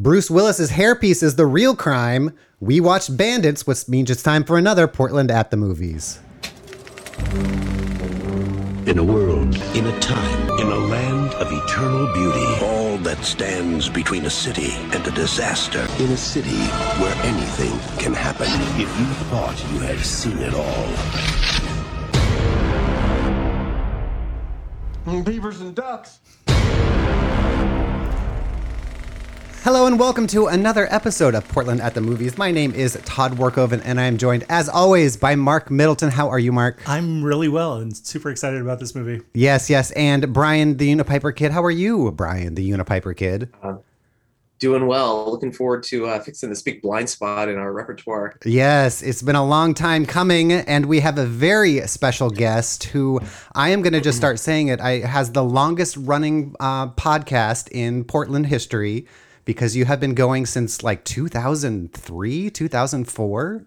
Bruce Willis's hairpiece is the real crime. We watched Bandits, which means it's time for another Portland at the movies. In a world, In a time, in a land of eternal beauty, all that stands between a city and a disaster. In a city where anything can happen. If you thought you had seen it all, Beavers and ducks. Hello and welcome to another episode of Portland at the Movies. My name is Todd Workoven and I am joined as always by Mark Middleton. How are you, Mark? I'm really well and super excited about this movie. Yes, yes. And Brian the Unipiper Kidd. How are you, Brian the Unipiper Kidd? doing well. Looking forward to uh, fixing this big blind spot in our repertoire. Yes, it's been a long time coming, and we have a very special guest who I am going to just start saying it. I has the longest running uh, podcast in Portland history because you have been going since like 2003, 2004.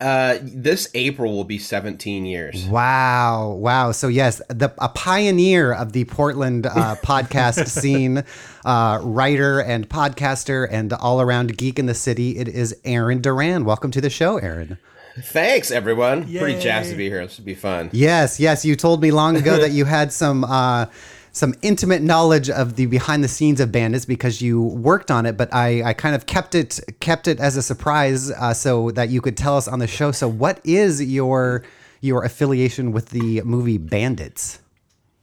Uh, this April will be 17 years. Wow, wow. So yes, the a pioneer of the Portland uh, podcast scene, uh, writer and podcaster, and all around geek in the city. It is Aaron Duran. Welcome to the show, Aaron. Thanks, everyone. Pretty Yay. jazzed to be here. This would be fun. Yes, yes. You told me long ago that you had some uh, some intimate knowledge of the behind the scenes of Bandits because you worked on it, but I, I kind of kept it kept it as a surprise uh, so that you could tell us on the show. So, what is your your affiliation with the movie Bandits?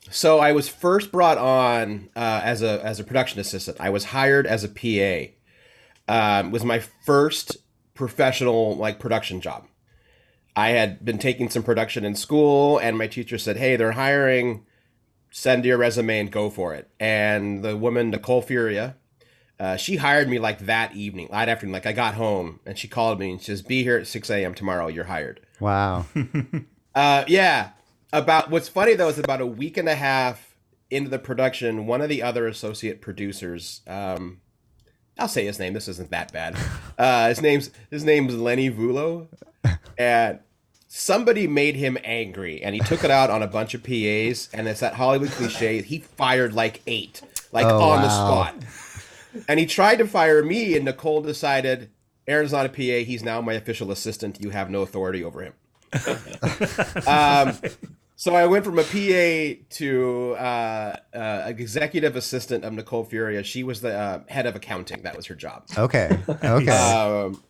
So I was first brought on uh, as a as a production assistant. I was hired as a PA. Um, was my first professional like production job. I had been taking some production in school, and my teacher said, "Hey, they're hiring. Send your resume and go for it." And the woman Nicole Furia, uh, she hired me like that evening, that afternoon. Like I got home, and she called me and she says, "Be here at six a.m. tomorrow. You're hired." Wow. Uh, yeah. About what's funny though is about a week and a half into the production, one of the other associate producers, um, I'll say his name. This isn't that bad. Uh, his name's his name's Lenny Vulo, and somebody made him angry, and he took it out on a bunch of PAs. And it's that Hollywood cliche. He fired like eight, like Oh, on the spot. And he tried to fire me, and Nicole decided, Aaron's not a PA. He's now my official assistant. You have no authority over him. um, so I went from a PA to uh, uh, executive assistant of Nicole Furia. She was the uh, head of accounting. That was her job. Okay. Okay. Um,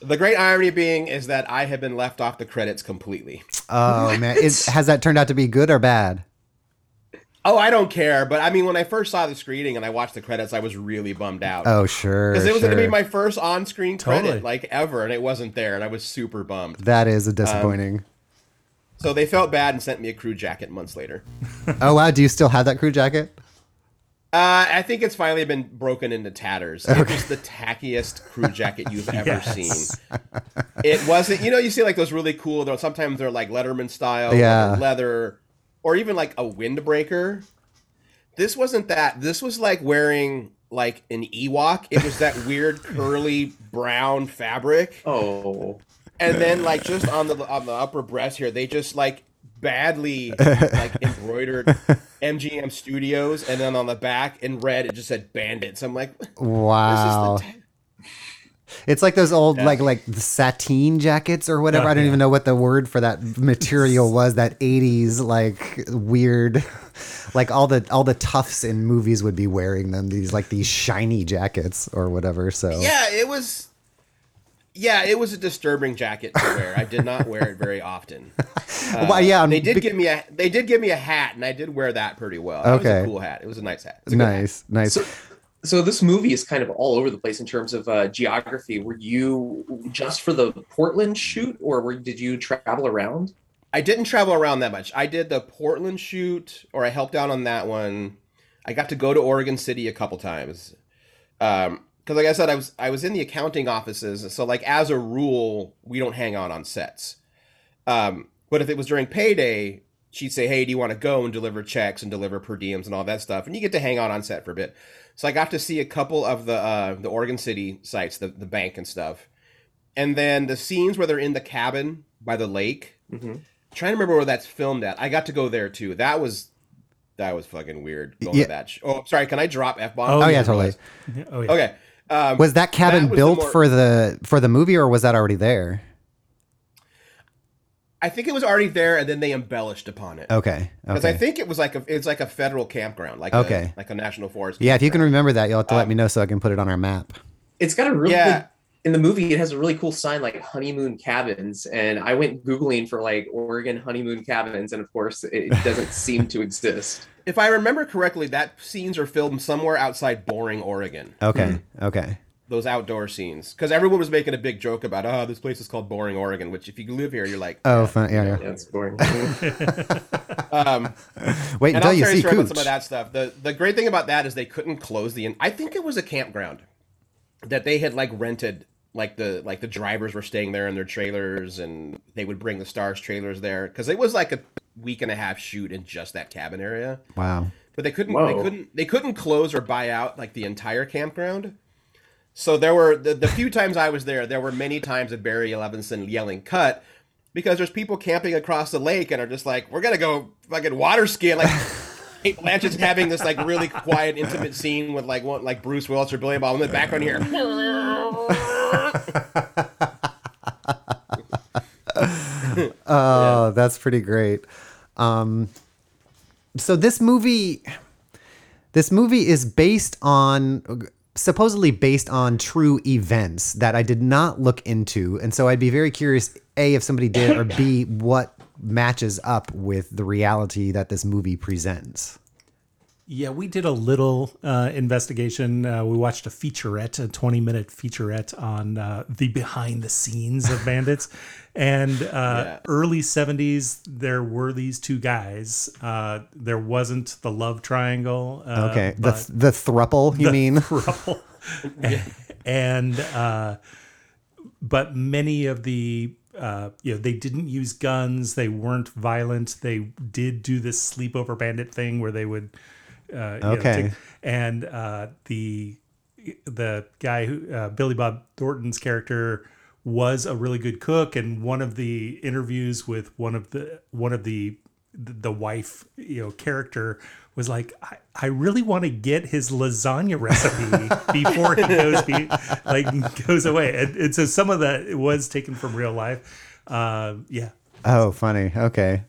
the great irony being is that I have been left off the credits completely. oh man, is, has that turned out to be good or bad? Oh, I don't care. But I mean, when I first saw the screening and I watched the credits, I was really bummed out. Oh sure. Because it was going to be my first on-screen credit, Totally. like ever, and it wasn't there, and I was super bummed. That is a um, disappointing. So they felt bad and sent me a crew jacket months later. oh wow, do you still have that crew jacket? Uh, I think it's finally been broken into tatters. It was the tackiest crew jacket you've ever Yes. seen. It wasn't, you know, you see like those really cool. Though sometimes they're like Letterman style, Yeah. they're leather, or even like a windbreaker. This wasn't that. This was like wearing like an Ewok. It was that weird curly brown fabric, Oh, and then like just on the on the upper breast here, they just like badly like embroidered MGM Studios, and then on the back in red it just said Bandits. I'm like, this Wow. is the ta- It's like those old like like the sateen jackets or whatever. Oh, I don't yeah. even know what the word for that material was. That '80s like weird, like all the all the toughs in movies would be wearing them. These like these shiny jackets or whatever. So yeah, it was. Yeah, it was a disturbing jacket to wear. I did not wear it very often. well, yeah, They did be- give me a they did give me a hat, and I did wear that pretty well. That was Okay. a cool hat. It was a nice hat. A good hat. nice, nice. So- so this movie is kind of all over the place in terms of uh, geography. Were you just for the Portland shoot, or were, did you travel around? I didn't travel around that much. I did the Portland shoot, or I helped out on that one. I got to go to Oregon City a couple times. Um, because like I said, I was I was in the accounting offices, so like as a rule, we don't hang out on sets. Um, but if it was during payday, she'd say, "Hey, do you want to go and deliver checks and deliver per diems and all that stuff?" And you get to hang out on set for a bit. So I got to see a couple of the uh, the Oregon City sites, the the bank and stuff, and then the scenes where they're in the cabin by the lake. Mhm. trying to remember where that's filmed at. I got to go there too. That was that was fucking weird. Going Yeah. to that. Sh- oh, sorry. Can I drop f bomb? Oh, Oh yeah, totally. Oh yeah. Okay. Um, Was that cabin was the built more- for the for the movie, or was that already there? I think it was already there, and then they embellished upon it. Okay. Because Okay. I think it was like a it's like a federal campground, like Okay. a, like a national forest. yeah, if you can remember that, you'll have to let Um, me know so I can put it on our map. It's got a really Yeah. Good- in the movie. It has a really cool sign like honeymoon cabins, and I went googling for like Oregon honeymoon cabins, and of course, it doesn't seem to exist. If I remember correctly, that scenes are filmed somewhere outside Boring, Oregon. Okay. Okay. Those outdoor scenes, because everyone was making a big joke about, oh, this place is called Boring, Oregon. Which, if you live here, you're like, Oh, fun. Yeah. yeah. Yeah, it's boring. um, Wait and until you see a about some of that stuff. The the great thing about that is they couldn't close the. In- I think it was a campground that they had like rented. Like the like the drivers were staying there in their trailers, and they would bring the stars trailers there because it was like a week and a half shoot in just that cabin area. Wow. but they couldn't Whoa. they couldn't they couldn't close or buy out like the entire campground so there were the, the few times i was there there were many times of barry levinson yelling cut because there's people camping across the lake and are just like we're gonna go fucking water skiing like Cate Blanchett's having this like really quiet, intimate scene with like one like Bruce Willis or Billy Bob in the background here. Oh, that's pretty great. Um, so this movie, this movie is based on supposedly based on true events that I did not look into, and so I'd be very curious: a if somebody did, or b what matches up with the reality that this movie presents. Yeah, we did a little uh, investigation. Uh, we watched a featurette, a 20 minute featurette on uh, the behind the scenes of Bandits. and uh, Yeah. early 70s, there were these two guys. Uh, there wasn't the love triangle. Uh, Okay, the but- the thruple, you mean? trouble. and uh, but many of the uh, you know they didn't use guns. They weren't violent. They did do this sleepover bandit thing where they would. Uh, you know, Okay. and uh, the the guy who uh, Billy Bob Thornton's character was a really good cook, and one of the interviews with one of the one of the the wife you know character was like I, I really want to get his lasagna recipe before he goes be, like goes away and, and so some of that was taken from real life uh, yeah Oh, funny. Okay.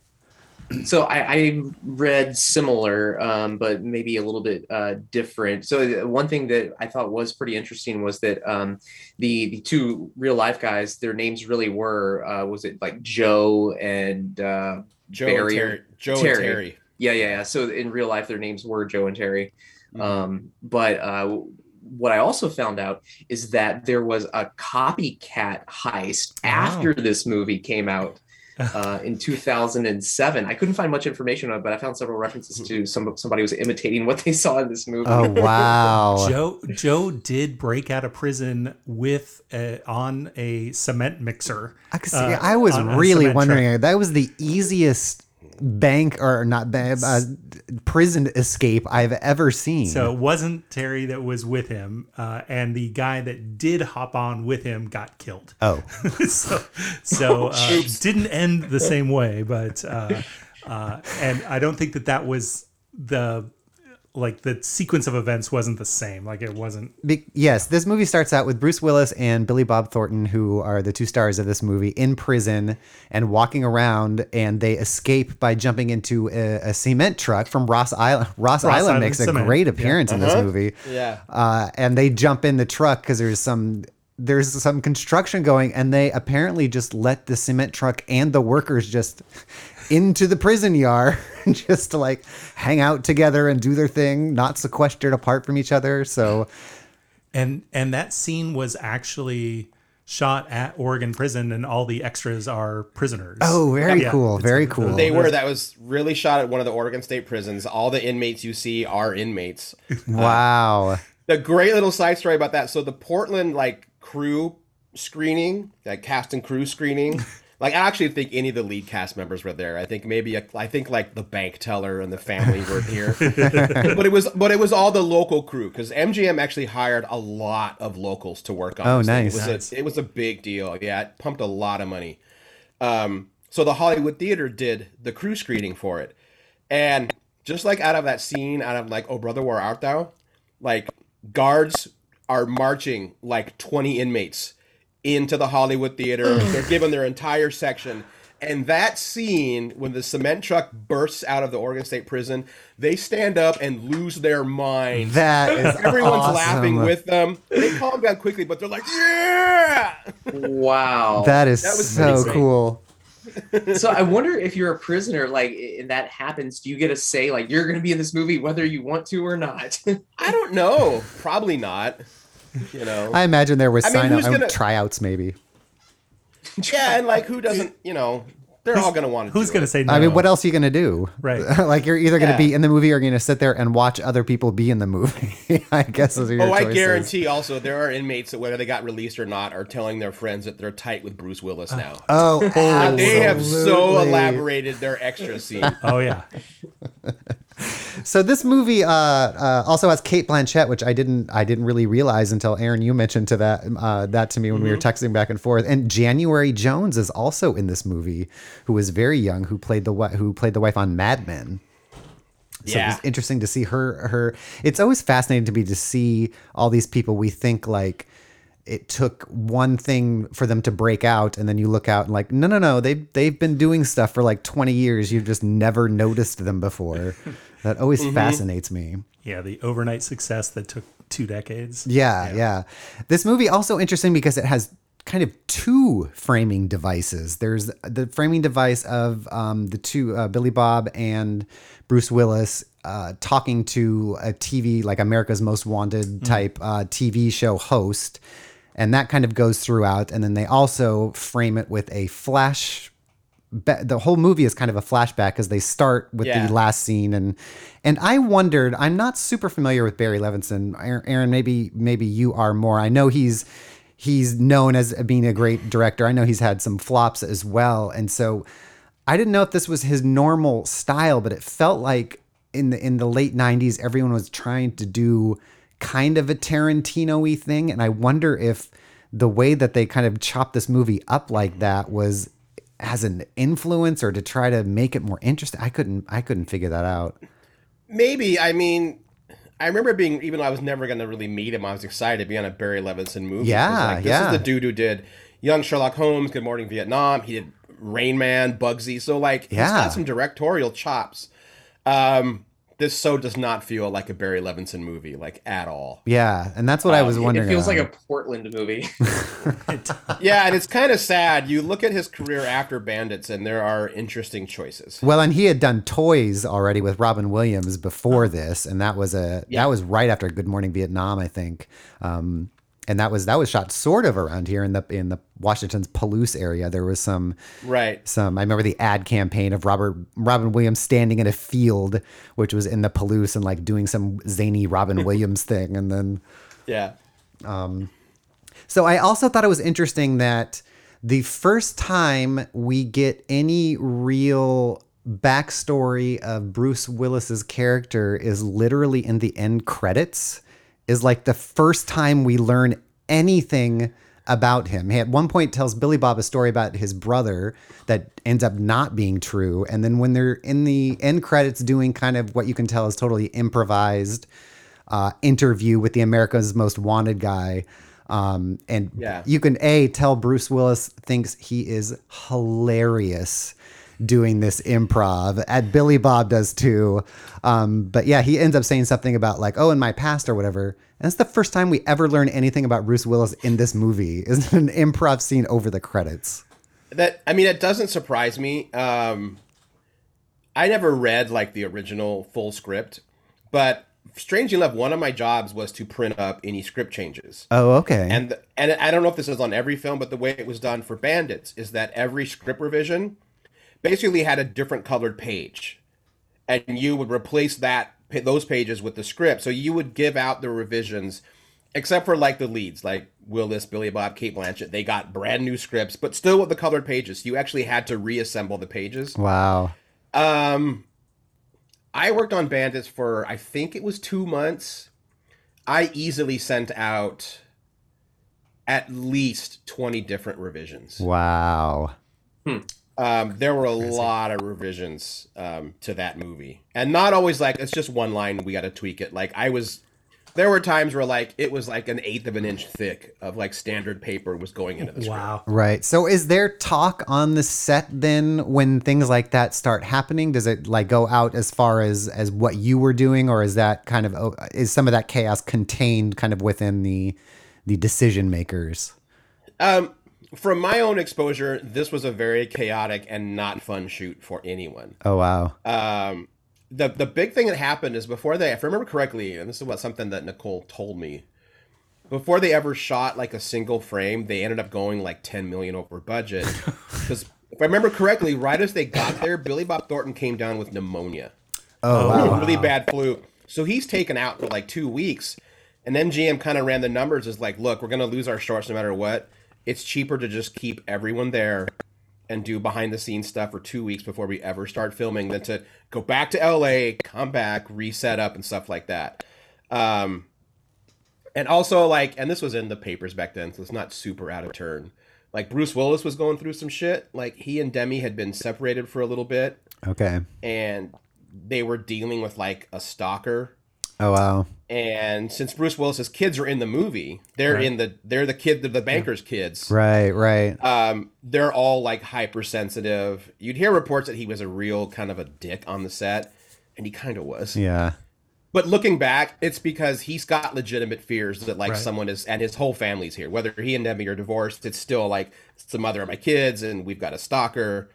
So I, I read similar, um, but maybe a little bit uh, different. So uh, one thing that I thought was pretty interesting was that um, the the two real life guys, their names really were uh, was it like Joe and uh, Joe Barry and Terry. Joe Terry. and Terry. yeah yeah yeah. So in real life, their names were Joe and Terry. Mhm. Um, but uh, what I also found out is that there was a copycat heist after this movie came out uh, in 2007. I couldn't find much information on it, but I found several references to some somebody was imitating what they saw in this movie. Oh wow. joe joe did break out of prison with a, on a cement mixer I, see, uh, I was really cement wondering. That was the easiest bank or not bank, uh, prison escape I've ever seen. So it wasn't Terry that was with him, uh, and the guy that did hop on with him got killed. oh, so so uh, didn't end the same way, but uh, uh, and I don't think that that was the like the sequence of events wasn't the same. Like it wasn't. Be- yes, this movie starts out with Bruce Willis and Billy Bob Thornton, who are the two stars of this movie, in prison and walking around, and they escape by jumping into a, a cement truck from Ross Island. Ross, Island, Island makes a Cement, great yeah. appearance in this movie. Yeah. uh, and they jump in the truck because there's some there's some construction going, and they apparently just let the cement truck and the workers just into the prison yard just to like hang out together and do their thing, not sequestered apart from each other. So And and that scene was actually shot at Oregon Prison, and all the extras are prisoners. Oh, very Yeah, cool, it's- very cool. They were. That was really shot at one of the Oregon State prisons. All the inmates you see are inmates. Uh, wow. The great little side story about that. So the Portland like crew screening, like cast and crew screening. Like I actually think any of the lead cast members were there. I think maybe a, I think like the bank teller and the family were here. but it was but it was all the local crew because MGM actually hired a lot of locals to work on. Oh, this nice. It was, Nice. a, it was a big deal. Yeah, it pumped a lot of money. Um, so the Hollywood Theater did the crew screening for it, and just like out of that scene, out of like "Oh brother, where art thou?" like guards are marching like 20 inmates into the Hollywood Theater. They're given their entire section. And that scene, when the cement truck bursts out of the Oregon State Prison, they stand up and lose their mind. That is Everyone's awesome. laughing with them. They calm down quickly, but they're like, "Yeah!" Wow. That is That was so cool. so I wonder if you're a prisoner, like, and that happens, do you get a say, like, you're going to be in this movie whether you want to or not? I don't know. Probably not. You know. I imagine there was I mean, sign up who's gonna- tryouts maybe. yeah, and like, who doesn't? You know, they're all gonna want to. Who's do going to it. say no? I mean, what else are you gonna do? Right. like you're either gonna Yeah. be in the movie or you're gonna sit there and watch other people be in the movie. I guess those are your Oh, I guarantee. Also, there are inmates that whether they got released or not are telling their friends that they're tight with Bruce Willis now. Oh, they have so elaborated their extra scene. Oh yeah. So this movie uh, uh, also has Cate Blanchett, which I didn't I didn't really realize until Aaron you mentioned to that uh, that to me when we were texting back and forth. And January Jones is also in this movie, who was very young, who played the who played the wife on Mad Men. So Yeah. was interesting to see her her. It's always fascinating to me to see all these people we think like it took one thing for them to break out and then you look out and like no no no they they've been doing stuff for like 20 years. You've just never noticed them before. That always fascinates me. Yeah, the overnight success that took two decades. yeah, yeah. this movie also interesting because it has kind of two framing devices. There's the framing device of um, the two uh, billy bob and bruce willis uh, talking to a tv like america's most wanted type uh, tv show host and that kind of goes throughout. And then they also frame it with a flash ba- the whole movie is kind of a flashback because they start with Yeah. the last scene. And and I wondered I'm not super familiar with Barry Levinson. Aaron Aaron, maybe maybe you are more. I know he's he's known as being a great director. I know he's had some flops as well. And so I didn't know if this was his normal style but it felt like in the in the late 90s everyone was trying to do kind of a Tarantino-y thing and I wonder if the way that they kind of chopped this movie up like that was as an influence or to try to make it more interesting. I couldn't I couldn't figure that out. Maybe. I mean, I remember being even though I was never going to really meet him, I was excited to be on a Barry Levinson movie. Yeah, like, this yeah. is the dude who did Young Sherlock Holmes, Good Morning Vietnam. He did Rain Man, Bugsy. So like, he's Yeah. got some directorial chops. Um, this so does not feel like a Barry Levinson movie, like at all. Yeah, and that's what I was It- wondering. It feels like a Portland movie. Yeah, and it's kind of sad. You look at his career after Bandits, and there are interesting choices. well, and he had done Toys already with Robin Williams before this, and that was a Yeah. that was right after Good Morning Vietnam, I think. Um, and that was that was shot sort of around here in the in the Washington's Palouse area. There was some Right. some I remember the ad campaign of Robert Robin Williams standing in a field, which was in the Palouse and like doing some zany Robin Williams thing, and then Yeah. Um, So I also thought it was interesting that the first time we get any real backstory of Bruce Willis's character is literally in the end credits. Is like the first time we learn anything about him. He at one point tells Billy Bob a story about his brother that ends up not being true. And then when they're in the end credits doing kind of what you can tell is totally improvised uh, interview with the America's Most Wanted guy. Um, and Yeah. you can a tell Bruce Willis thinks he is hilarious doing this improv. At Billy Bob does too. Um, but yeah, he ends up saying something about like, oh, in my past or whatever. And it's the first time we ever learn anything about Bruce Willis in this movie. Is an improv scene over the credits. That I mean, it doesn't surprise me. Um, I never read like the original full script, but strangely enough, one of my jobs was to print up any script changes. Oh, okay. And and I don't know if this is on every film, but the way it was done for Bandits is that every script revision basically had a different colored page, and you would replace that those pages with the script. So you would give out the revisions, except for like the leads, like Willis, Billy Bob, Cate Blanchett. They got brand new scripts, but still with the colored pages. You actually had to reassemble the pages. wow. Um, I worked on Bandits for I think it was two months. I easily sent out at least twenty different revisions. Wow. Um, there were a lot of revisions um, to that movie, and not always like it's just one line. We got to tweak it. Like I was there were times where like it was like an eighth of an inch thick of like standard paper was going into the script. Wow. Right. So is there talk on the set then when things like that start happening? Does it like go out as far as as what you were doing or is that kind of oh, is some of that chaos contained kind of within the the decision makers? Um, from my own exposure, this was a very chaotic and not fun shoot for anyone. Oh wow. Um, the the big thing that happened is before they, if I remember correctly, and this is what something that Nicole told me, before they ever shot like a single frame, they ended up going like ten million over budget. Because if I remember correctly, right as they got there, Billy Bob Thornton came down with pneumonia. Oh wow. really bad flu. So he's taken out for like two weeks. And MGM kind of ran the numbers as like, look, we're going to lose our shorts no matter what. It's cheaper to just keep everyone there and do behind the scenes stuff for two weeks before we ever start filming than to go back to LA, come back, reset up, and stuff like that. Um, and also, like, and this was in the papers back then, so it's not super out of turn. Like, Bruce Willis was going through some shit. Like, he and Demi had been separated for a little bit Okay. and they were dealing with like a stalker Oh wow. and since Bruce Willis's kids are in the movie, they're Right. in the they're the kid the banker's kids. Right, right. Um, they're all like hypersensitive. You'd hear reports that he was a real kind of a dick on the set, and he kind of was. Yeah. But looking back, it's because he's got legitimate fears that like Right. someone is and his whole family's here. Whether he and Demi are divorced, it's still like it's the mother of my kids, and we've got a stalker.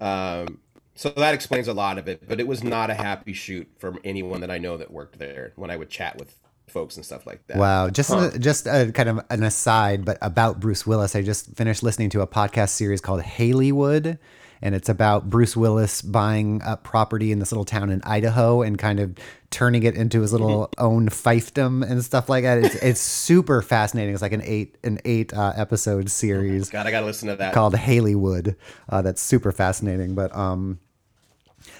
Um, so that explains a lot of it. But it was not a happy shoot from anyone that I know that worked there. When I would chat with folks and stuff like that. Wow, just just a, kind of an aside, but about Bruce Willis, I just finished listening to a podcast series called Haleywood, and it's about Bruce Willis buying up property in this little town in Idaho and kind of turning it into his little own fiefdom and stuff like that. It's it's super fascinating. It's like an eight an eight uh, episode series God, I gotta listen to that. called Haleywood. Uh, that's super fascinating. But um,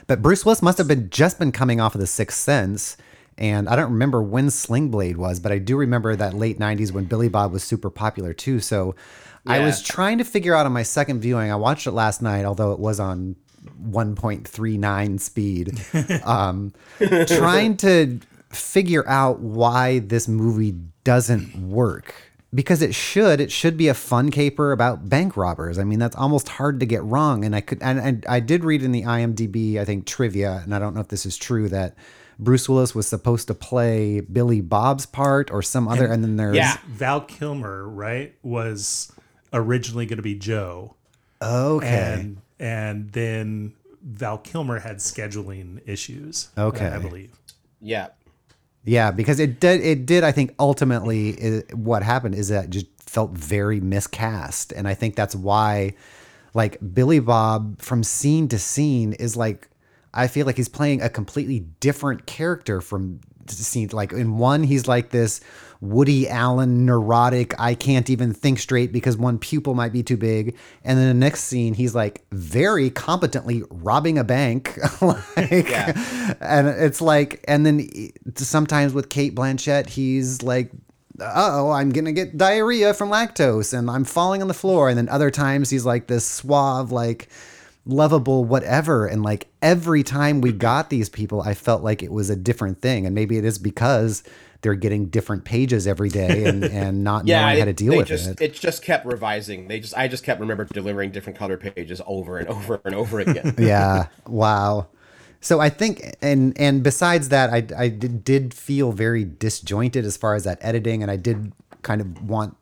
but Bruce Willis must have been just been coming off of The Sixth Sense, and I don't remember when Sling Blade was, but I do remember that late '90s when Billy Bob was super popular too. So I was trying to figure out on my second viewing. I watched it last night, although it was on 1.39 speed. um, trying to figure out why this movie doesn't work because it should it should be a fun caper about bank robbers i mean that's almost hard to get wrong and i could and, and i did read in the imdb i think trivia and i don't know if this is true that bruce willis was supposed to play billy bob's part or some other and then there's Yeah. Val Kilmer, right, was originally going to be Joe, okay and and then Val Kilmer had scheduling issues. Okay. I believe. Yeah. Yeah, because it did. It did. I think ultimately, i what happened is that it just felt very miscast, and I think that's why, like Billy Bob, from scene to scene, is like I feel like he's playing a completely different character from scene. Like in one, he's like this Woody Allen neurotic. I can't even think straight because one pupil might be too big, and then the next scene, he's like very competently robbing a bank. like, Yeah. and it's like and then sometimes with cate blanchett he's like oh i'm gonna get diarrhea from lactose and i'm falling on the floor and then other times he's like this suave like lovable whatever and like every time we got these people i felt like it was a different thing and maybe it is because they're getting different pages every day and, and not Yeah. knowing how to deal with just, it It just kept revising. They just I just kept remember delivering different color pages over and over and over again. yeah wow so i think and and besides that i i did, did feel very disjointed as far as that editing and i did kind of want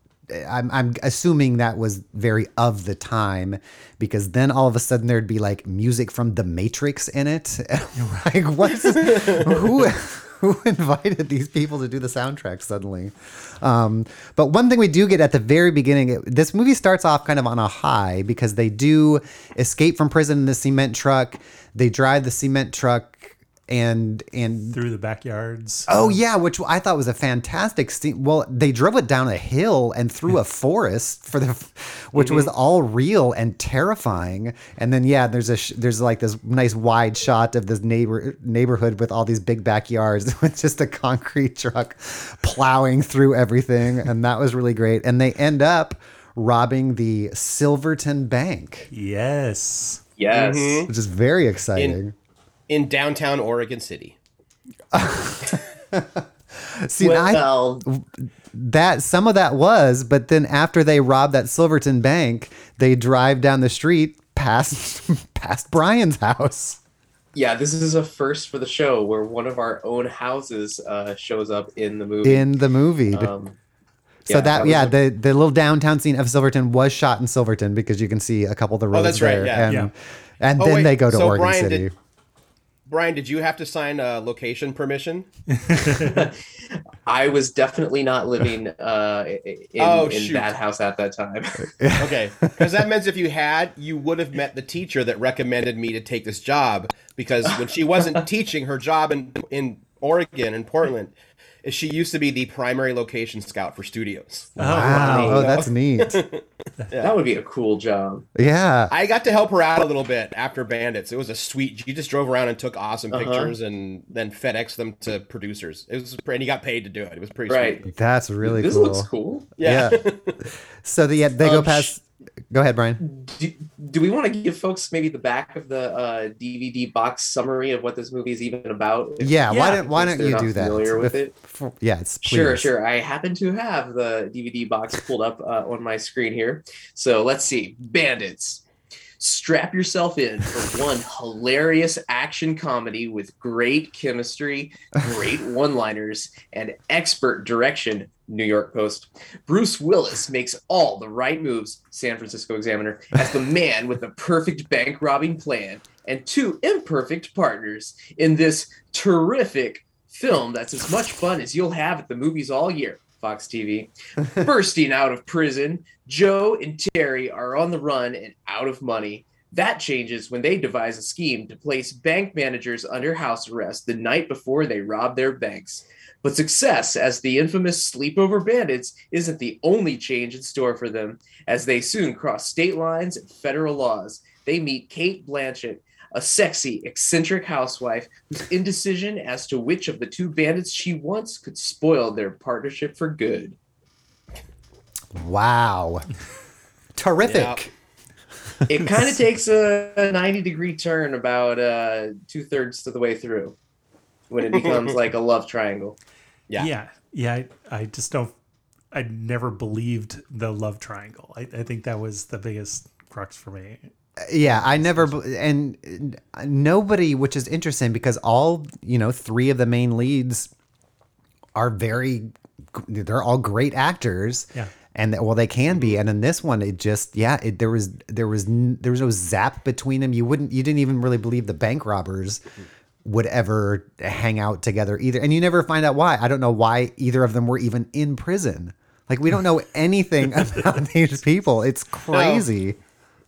I'm, I'm assuming that was very of the time because then all of a sudden there'd be like music from The Matrix in it. like, what is who, who invited these people to do the soundtrack suddenly? Um, but one thing we do get at the very beginning, it- this movie starts off kind of on a high because they do escape from prison in the cement truck. They drive the cement truck and and Through the backyards. Oh yeah, which I thought was a fantastic scene. Well, they drove it down a hill and through a forest for the, which was mm-hmm. all real and terrifying. And then yeah, there's a sh- there's like this nice wide shot of this neighbor neighborhood with all these big backyards with just a concrete truck plowing through everything, and that was really great. And they end up robbing the Silverton Bank, Yes. Yes. Mm-hmm. which is very exciting. in downtown Oregon City. See, I, that some of that was, but then after they rob that Silverton bank, they drive down the street past past Brian's house. yeah, this is a first for the show where one of our own houses uh, shows up in the movie. in the movie. um, so that, was yeah, a- the the little downtown scene of Silverton was shot in Silverton because you can see a couple of the roads Oh, that's right, there, yeah. and Yeah. and Oh, then wait, they go to so Oregon Brian City. did- Brian, did you have to sign a location permission? I was definitely not living uh, i- i- in, Oh, in that house at that time. Okay, because that means if you had, you would have met the teacher that recommended me to take this job. Because when she wasn't teaching, her job in in Oregon in Portland, is she used to be the primary location scout for studios. wow, oh, that's neat. That would be a cool job. yeah, I got to help her out a little bit after Bandits. It was a sweet. She just drove around and took awesome Uh-huh. pictures and then FedEx them to producers. It was and he got paid to do it. It was pretty Right. sweet. that's really cool. this cool. looks cool. Yeah. So the, yeah, they go Um, past. Go ahead, Brian. Do, do we want to give folks maybe the back of the uh, DVD box summary of what this movie is even about? If- Yeah, why don't why don't you do that? familiar with it? Before- yes, Sure, please. sure. I happen to have the DVD box pulled up uh, on my screen here. So let's see. Bandits. Strap yourself in for one hilarious action comedy with great chemistry, great one liners, and expert direction. New York Post. Bruce Willis makes all the right moves, San Francisco Examiner, as the man with the perfect bank robbing plan and two imperfect partners in this terrific film that's as much fun as you'll have at the movies all year. Fox TV. Bursting out of prison, Joe and Terry are on the run and out of money. That changes when they devise a scheme to place bank managers under house arrest the night before they rob their banks. But success as the infamous sleepover bandits isn't the only change in store for them, as they soon cross state lines and federal laws. They meet Cate Blanchett, a sexy, eccentric housewife whose indecision as to which of the two bandits she wants could spoil their partnership for good. Wow, terrific. It kind of takes a, a 90 degree turn about uh, two thirds of the way through when it becomes like a love triangle. Yeah. yeah, yeah. I, I just don't. I never believed the love triangle. I, I think that was the biggest crux for me. Yeah, I never and nobody, which is interesting because all you know, three of the main leads are very, they're all great actors. Yeah. And that- well, they can be, and in this one, it just yeah, it, there was there was n- there was no zap between them. You wouldn't, you didn't even really believe the bank robbers would ever hang out together either, and you never find out why. I don't know why either of them were even in prison. Like we don't know anything about these people. It's crazy.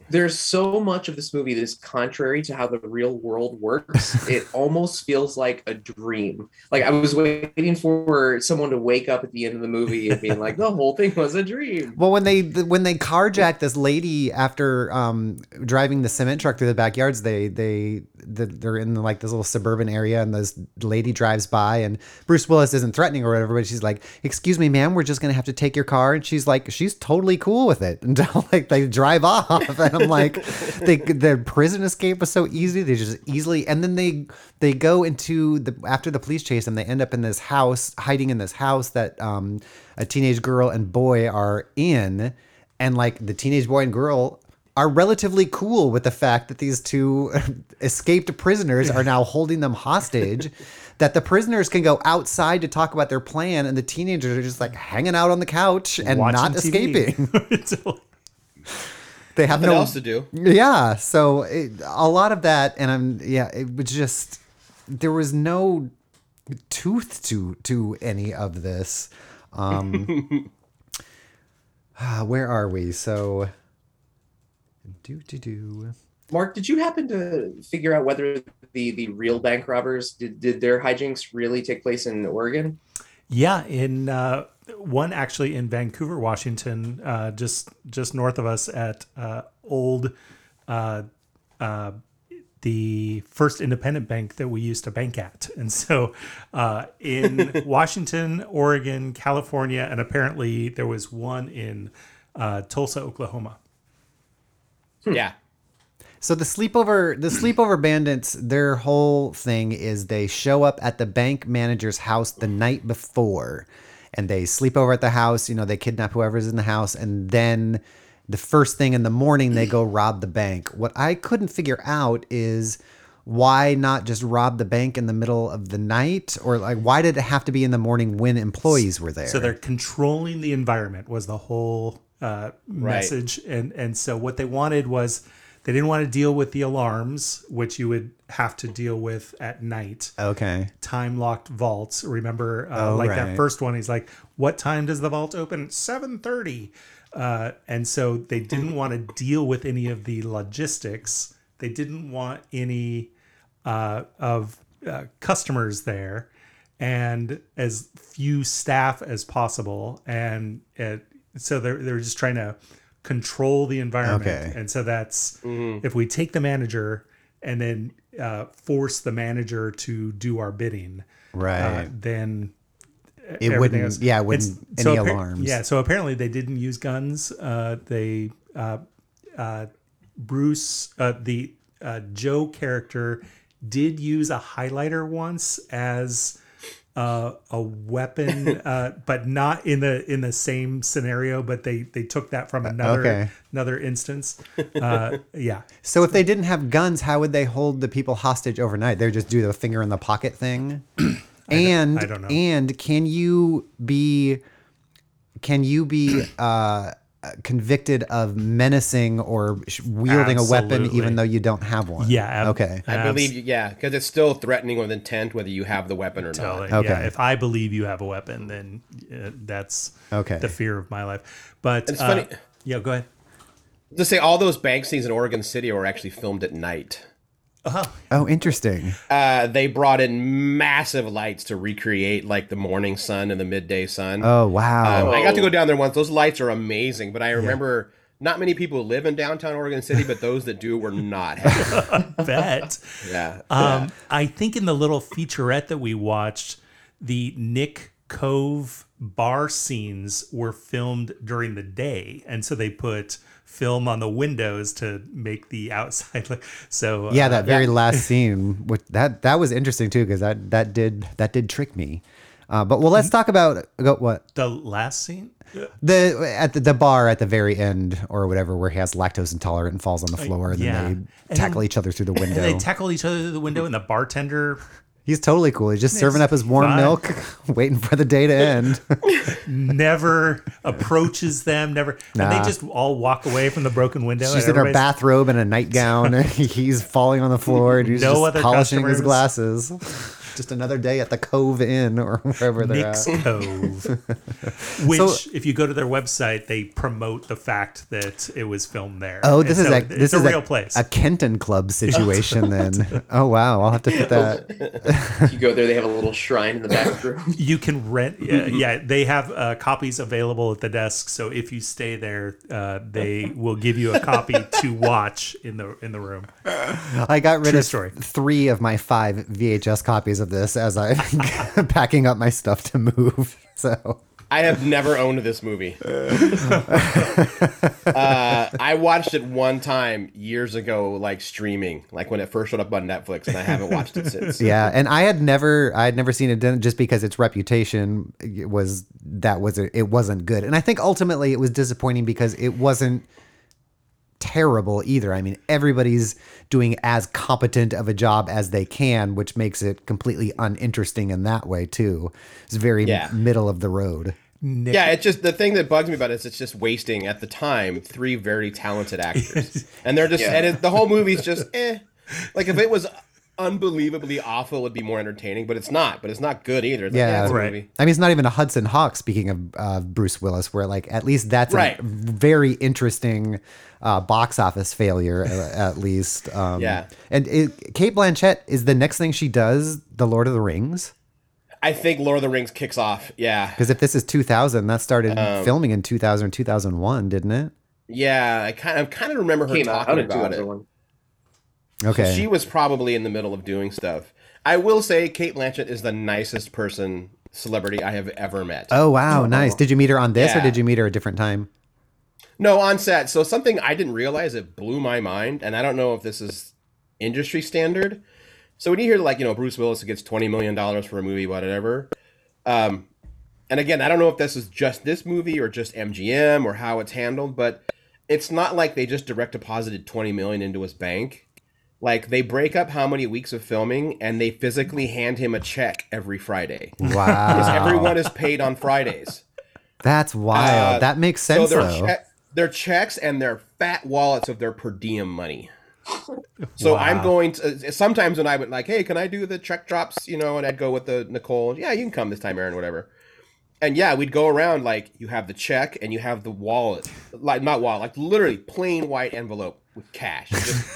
There's so much of this movie that is contrary to how the real world works. it almost feels like a dream. Like I was waiting for someone to wake up at the end of the movie and being like, the whole thing was a dream. Well, when they when they carjack this lady after um, driving the cement truck through the backyards, they they they're in like this little suburban area, and this lady drives by, and Bruce Willis isn't threatening or whatever, but she's like, "Excuse me, ma'am, we're just gonna have to take your car," and she's like, she's totally cool with it until like they drive off, I'm like, they the prison escape was so easy, they just easily, and then they they go into the after the police chase them, they end up in this house, hiding in this house that um, a teenage girl and boy are in, and like the teenage boy and girl are relatively cool with the fact that these two escaped prisoners are now holding them hostage. That the prisoners can go outside to talk about their plan, and the teenagers are just like hanging out on the couch and Watching not TV. escaping. So, They have Nothing no else to do. yeah, so it, a lot of that, and I'm yeah, it was just there was no tooth to to any of this. Um, ah, where are we? So, do do do. Mark, did you happen to figure out whether the the real bank robbers did, did their hijinks really take place in Oregon? yeah, in uh, one actually in Vancouver, Washington, uh, just just north of us at uh, old. Uh, uh, the first independent bank that we used to bank at. And so uh, in Washington, Oregon, California, and apparently there was one in uh, Tulsa, Oklahoma. Yeah. So the sleepover the sleepover bandits, their whole thing is they show up at the bank manager's house the night before and they sleep over at the house, you know, they kidnap whoever's in the house and then the first thing in the morning they go rob the bank. What I couldn't figure out is why not just rob the bank in the middle of the night or like why did it have to be in the morning when employees were there? So they're controlling the environment was the whole uh, message, and and so what they wanted was they didn't want to deal with the alarms, which you would have to deal with at night. okay. Time locked vaults. Remember, uh, Oh, like right. that first one. He's like, "What time does the vault open?" Seven thirty. Uh, and so they didn't want to deal with any of the logistics. They didn't want any uh, of uh, customers there and as few staff as possible and it, so they're, they're just trying to control the environment Okay. and so that's if we take the manager and then uh, force the manager to do our bidding uh, Right. then it wouldn't else- yeah, it wouldn't so any appar- alarms. Yeah, so apparently they didn't use guns. Uh, they uh, uh, Bruce uh, the uh, Joe character did use a highlighter once as uh, a weapon, uh, but not in the in the same scenario. But they they took that from another okay. another instance. Uh, yeah, So if they didn't have guns, how would they hold the people hostage overnight? They'd just do the finger in the pocket thing. and I don't know. and can you be can you be uh, convicted of menacing or sh- wielding a weapon even though you don't have one? yeah. ab- Okay. I abs- believe, you, yeah, because it's still threatening with intent whether you have the weapon or not. Totally. Okay. Yeah, if I believe you have a weapon, then uh, that's Okay. the fear of my life. But It's uh, funny- Yeah, go ahead. To say all those bank scenes in Oregon City were actually filmed at night. Oh, interesting. Uh, they brought in massive lights to recreate like the morning sun and the midday sun. Oh wow. Um, I got to go down there once. Those lights are amazing, but I remember not many people live in downtown Oregon City, but those that do were not happy. Bet. yeah. Um, I think in the little featurette that we watched, the Nick Cove bar scenes were filmed during the day, and so they put film on the windows to make the outside look. So yeah, uh, that very last scene, which that that was interesting too, because that that did that did trick me. Uh, but well, let's talk about go, what the last scene. the at the, the bar at the very end or whatever, where he has lactose intolerant and falls on the floor, and yeah. then they And tackle then- each other through the And window. they tackle each other through the window, and the bartender He's totally cool. He's just serving up his warm fine. milk, waiting for the day to end. never approaches them. Never, and they just all walk away from the broken window. She's in her bathrobe and a nightgown. he's falling on the floor and he's No just polishing his glasses. Just another day at the Cove Inn or wherever they're Nick's at. Cove. Which, So- if you go to their website, they promote the fact that it was filmed there. Oh, And this is so a it's this a is real a, place. a Kenton Club situation then. Oh wow, I'll have to put that. You go there, they have a little shrine in the back room. you can rent. Yeah, yeah they have uh, copies available at the desk. So if you stay there, uh, they will give you a copy to watch in the in the room. I got rid True of story. three of my five VHS copies of this as I'm packing up my stuff to move. So I have never owned this movie. uh, I watched it one time years ago, like streaming, like when it first showed up on Netflix, and I haven't watched it since. yeah, and I had never I had never seen it done just because its reputation was that was it wasn't good, and I think ultimately it was disappointing because it wasn't terrible either. I mean, everybody's doing as competent of a job as they can, which makes it completely uninteresting in that way too. It's very Yeah. middle of the road. Nick, Yeah, it's just the thing that bugs me about it is it's just wasting at the time three very talented actors, and they're just Yeah. and it, the whole movie's just eh. Like if it was unbelievably awful, it'd be more entertaining, but it's not. But it's not good either. It's like, Yeah. yeah, it's Right. movie. I mean, it's not even a Hudson Hawk. Speaking of uh, Bruce Willis, where like at least that's Right. a very interesting uh, box office failure, uh, at least. Um, Yeah. And it, Cate Blanchett is the next thing she does, The Lord of the Rings. I think Lord of the Rings kicks off. Yeah, Because if this is 2000, that started Um, filming in 2000 2001, didn't it? yeah. I kind of kind of remember her Came talking in about it. 2001. Okay. She was probably in the middle of doing stuff. I will say, Cate Blanchett is the nicest person, celebrity I have ever met. oh wow, nice. Did you meet her on this or did you meet her a different time? No, on set. So something I didn't realize it blew my mind, and I don't know if this is industry standard. So when you hear like you know Bruce Willis gets twenty million dollars for a movie, whatever, um, and again I don't know if this is just this movie or just MGM or how it's handled, but it's not like they just direct deposited twenty million into his bank. Like they break up how many weeks of filming, and they physically hand him a check every Friday Wow! because everyone is paid on Fridays. That's wild. Uh, that makes sense their, though. che- their checks and their fat wallets of their per diem money. So Wow. I'm going to sometimes when I would like, hey, can I do the check drops? You know, and I'd go with the Nicole. Yeah, you can come this time, Aaron. Whatever. And yeah, we'd go around like you have the check and you have the wallet, like not wallet, like literally plain white envelope with cash. Just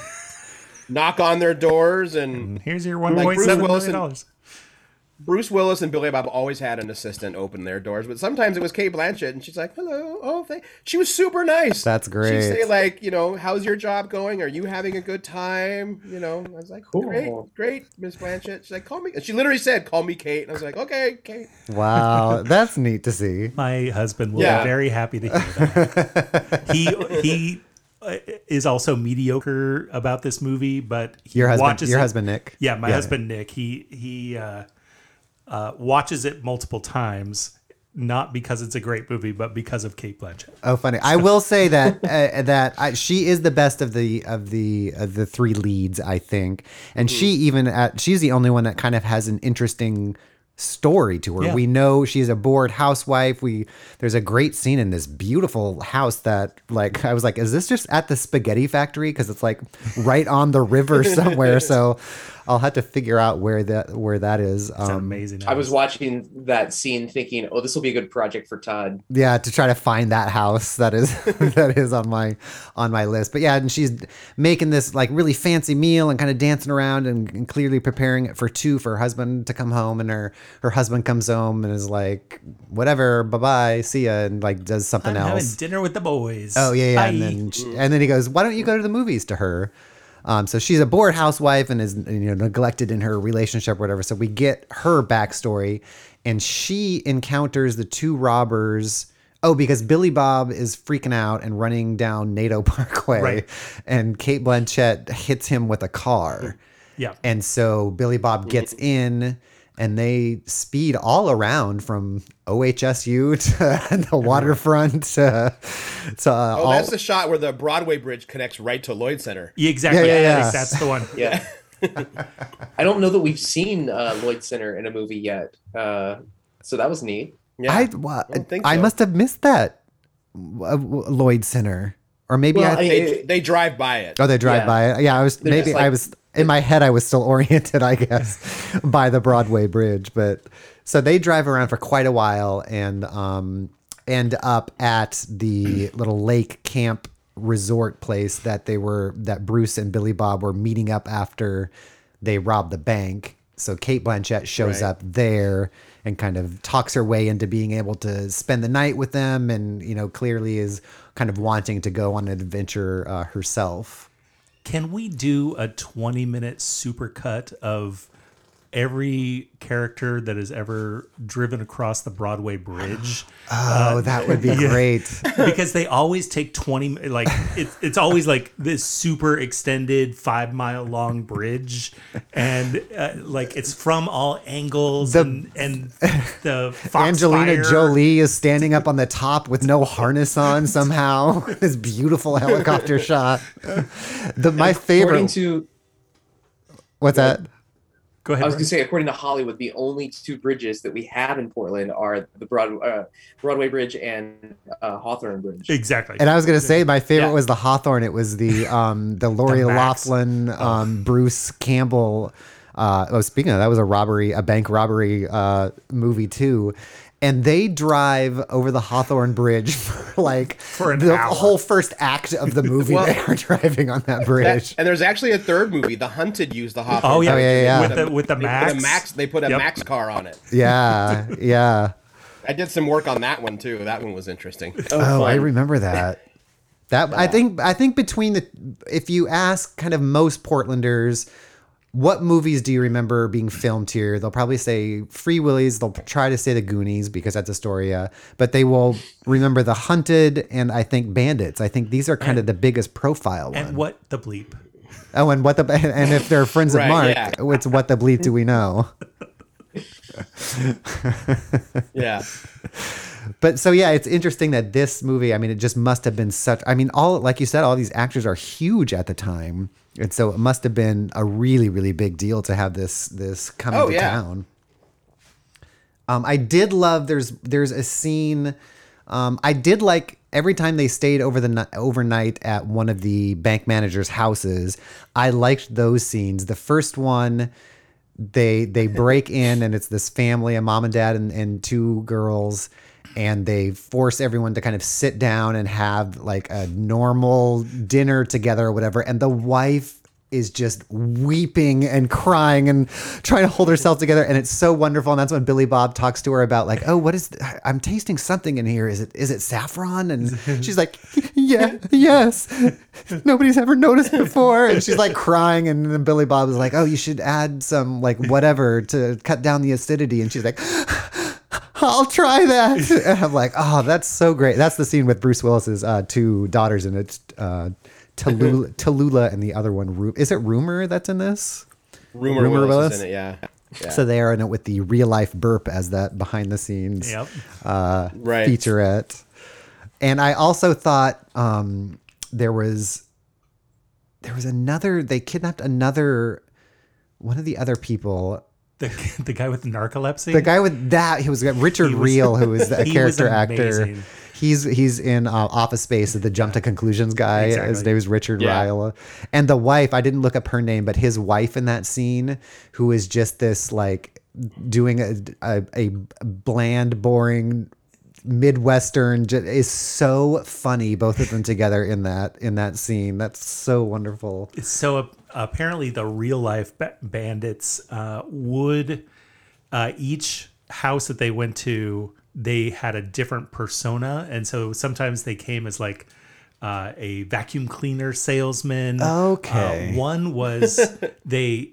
knock on their doors and Here's your one point Bruce seven Willis million and- dollars. Bruce Willis and Billy Bob always had an assistant open their doors, but sometimes it was Cate Blanchett, and she's like, "Hello, oh, thank." She was super nice. That's great. She'd say like, you know, "How's your job going? Are you having a good time?" You know, I was like, Cool. "Great, great, Miss Blanchett." She's like, "Call me." And she literally said, "Call me Cate," and I was like, "Okay, Cate." Wow, that's neat to see. My husband will Yeah. be very happy to hear that. he he uh, is also mediocre about this movie, but he Your husband, watches your it- husband Nick. Yeah, my husband Nick. He he uh, uh, watches it multiple times, not because it's a great movie, but because of Cate Blanchett. Oh, funny. I will say that uh, that I, she is the best of the of the of the three leads, I think, and she even at, she's the only one that kind of has an interesting story to her. Yeah. We know she's a bored housewife. We there's a great scene in this beautiful house that like I was like, is this just at the spaghetti factory? Because it's like right on the river somewhere. so I'll have to figure out where that where that is. Um, amazing. I was watching that scene thinking, oh, this will be a good project for Todd. yeah to try to find that house that is that is on my on my list but yeah and she's making this like really fancy meal and kind of dancing around and, and clearly preparing it for two for her husband to come home and her her husband comes home and is like whatever bye-bye see ya and like does something I'm having else dinner with the boys. Oh yeah, yeah. Bye. And then she, and then he goes, "Why don't you go to the movies?" To her. Um, so she's a bored housewife and is you know neglected in her relationship, or whatever. So we get her backstory, and she encounters the two robbers. Oh, because Billy Bob is freaking out and running down Naito Parkway, Right. and Cate Blanchett hits him with a car. yeah, And so Billy Bob gets in and they speed all around from OHSU to the waterfront to, to uh, Oh, all, that's the shot where the Broadway bridge connects right to Lloyd Center. Yeah, exactly. Yeah, yeah, I yeah. think that's the one. Yeah. I don't know that we've seen uh, Lloyd Center in a movie yet. Uh, so that was neat. Yeah, I, well, don't think I so. must have missed that uh, Lloyd Center. Or maybe Well, I, I- they, they drive by it. oh, they drive yeah. by it. Yeah, I was They're maybe just I was in my head. I was still oriented, I guess, by the Broadway bridge. But so they drive around for quite a while and um, end up at the little lake camp resort place that they were that Bruce and Billy Bob were meeting up after they robbed the bank. So Cate Blanchett shows Right. up there and kind of talks her way into being able to spend the night with them and you know clearly is kind of wanting to go on an adventure uh, herself. Can we do a 20 minute supercut of every character that has ever driven across the Broadway bridge? Oh, that would be great. because they always take 20 like it's it's always like this super extended 5 mile long bridge and uh, like it's from all angles The- and and the Angelina Foxfire- Jolie is standing up on the top with no harness on somehow. this beautiful helicopter shot. The my According favorite. to, What's that? Go ahead. I was going to say, according to Hollywood, the only two bridges that we have in Portland are the Broad, uh, Broadway Bridge and uh, Hawthorne Bridge. exactly. And I was gonna say my favorite Yeah. was the Hawthorne. It was the um the Lori The Laughlin, um, Bruce Campbell. Uh, oh, speaking of that, was a robbery, a bank robbery uh, movie too. And they drive over the Hawthorne Bridge for like For an the hour. whole first act of the movie. Well- they are driving on that That- bridge. and there's actually a third movie, The Hunted, used the Hawthorne. Oh yeah, Oh, yeah, yeah. with the with the They max. put a max. They put a Yep. max car on it. yeah, yeah. I did some work on that one too. That one was interesting. Oh, I remember that. That I think I think between the if you ask kind of most Portlanders what movies do you remember being filmed here? They'll probably say Free Willies. They'll try to say the Goonies because that's Astoria, but they will remember The Hunted and I think Bandits. I think these are kind of the biggest profile ones. And what the bleep? Oh, and what the and if they're friends Right, of Mark, yeah. it's what the bleep do we know? Yeah. But so yeah, it's interesting that this movie. I mean, it just must have been such. I mean, all like you said, all these actors are huge at the time, and so it must have been a really, really big deal to have this this come Oh, into yeah. town. Um, I did love. There's there's a scene. Um, I did like every time they stayed over the ni- overnight at one of the bank managers' houses. I liked those scenes. The first one, they they break in and it's this family, a mom and dad and, and two girls, and they force everyone to kind of sit down and have like a normal dinner together or whatever. And the wife is just weeping and crying and trying to hold herself together and it's so wonderful and that's when Billy Bob talks to her about like oh what is I'm tasting something in here. Is it is it saffron? And she's like yeah yes. Nobody's ever noticed before. And she's like crying and then Billy Bob is like oh you should add some like whatever to cut down the acidity. And she's like I'll try that. And I'm like, oh, that's so great. That's the scene with Bruce Willis's uh, two daughters in it, uh, Tallulah, Tallulah and the other one. Ru- Is it Rumor that's in this? Rumor, Rumor Willis, Willis? is in it. Yeah. Yeah. So they are in it with the real life burp as that behind the scenes Yep. uh, Right. featurette. And I also thought um, there was there was another. They kidnapped another one of the other people. The, the guy with narcolepsy. The guy with that, he was Richard He was- Riehle, who is a he was character actor. amazing. He's he's in uh, Office Space, the Jump to Conclusions guy. His name is Richard Yeah. Riehle, and the wife. I didn't look up her name, but his wife in that scene, who is just this like doing a a, a bland, boring midwestern is so funny both of them together in that in that scene that's so wonderful it's so apparently the real life ba- bandits uh, would uh, each house that they went to they had a different persona. And so sometimes they came as like uh, a vacuum cleaner salesman. Okay. Uh, one was they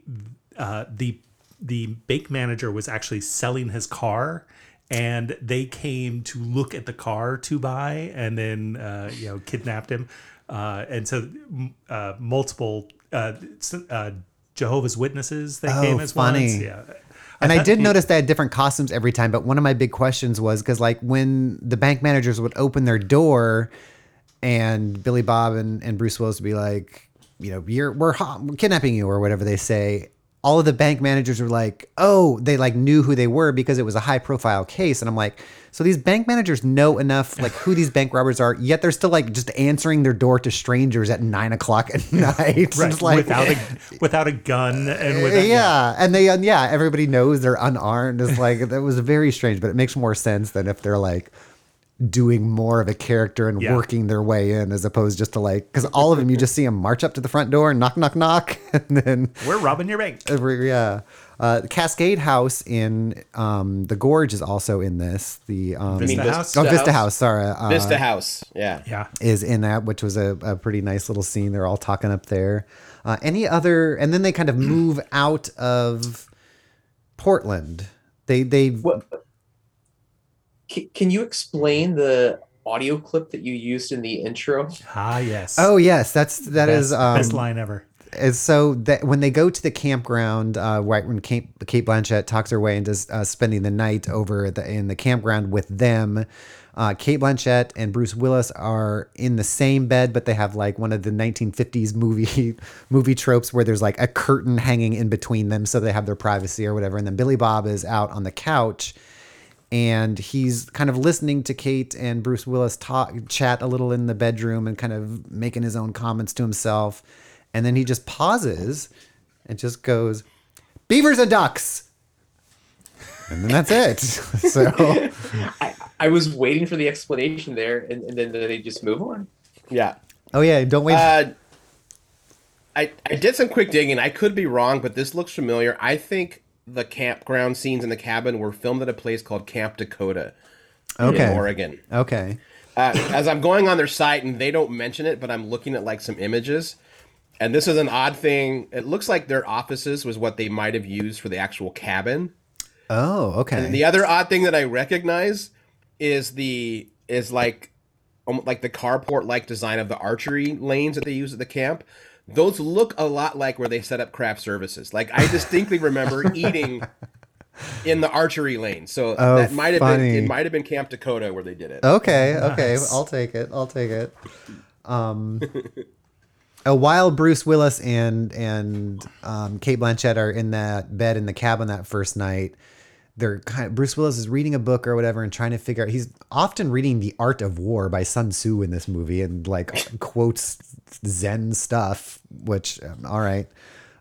uh, the the bank manager was actually selling his car and they came to look at the car to buy and then uh, you know kidnapped him. Uh, and so uh, multiple uh, uh, Jehovah's Witnesses they Oh, came as funny. ones yeah And I did notice they had different costumes every time, but one of my big questions was because, like, when the bank managers would open their door and Billy Bob and, and Bruce Willis would be like, you know, you're, we're, we're kidnapping you or whatever they say, all of the bank managers were like, oh, they like knew who they were because it was a high profile case. And I'm like, so these bank managers know enough, like, who these bank robbers are, yet they're still like just answering their door to strangers at nine o'clock at night. right, like, without a without a gun and without, yeah, and they yeah, everybody knows they're unarmed. It's like that was very strange, but it makes more sense than if they're like doing more of a character and Yeah. working their way in as opposed just to like because all of them you just see them march up to the front door and knock knock knock and then we're robbing your bank every yeah uh, Cascade House in um, the Gorge is also in this. The um, Vista Vis- House oh Vista Vista House? House, sorry, uh, Vista House. Yeah. yeah is in that, which was a, a pretty nice little scene. They're all talking up there. Uh, any other, and then they kind of move out of Portland. They they What? Can, can you explain the audio clip that you used in the intro? ah yes oh yes, that's that best, is um, best line ever is so that when they go to the campground, uh, right when Kate, Cate Blanchett talks her way into uh, spending the night over the, in the campground with them, uh, Cate Blanchett and Bruce Willis are in the same bed, but they have like one of the 1950s movie movie tropes where there's like a curtain hanging in between them, so they have their privacy or whatever. And then Billy Bob is out on the couch. And he's kind of listening to Kate and Bruce Willis talk, chat a little in the bedroom, and kind of making his own comments to himself and then he just pauses and just goes beavers and ducks and then that's it so I, I was waiting for the explanation there, and, and then they just move on. Yeah. oh yeah don't wait Uh, I I did some quick digging. I could be wrong, but this looks familiar. I think the campground scenes in the cabin were filmed at a place called Camp Dakota okay in Oregon. okay Uh, as I'm going on their site, and they don't mention it, but I'm looking at like some images. And this is an odd thing. It looks like their offices was what they might have used for the actual cabin. Oh, okay. And the other odd thing that I recognize is the is like um, like the carport like design of the archery lanes that they use at the camp. Those look a lot like where they set up craft services. Like I distinctly remember eating in the archery lane. So Oh, that might have been funny. it might have been Camp Dakota where they did it. Okay, okay, I'll take it. I'll take it. Um, a while Bruce Willis and and um, Cate Blanchett are in that bed in the cabin that first night. They're kind Bruce Willis is reading a book or whatever and trying to figure out. He's often reading The Art of War by Sun Tzu in this movie and like quotes Zen stuff, which um, all right.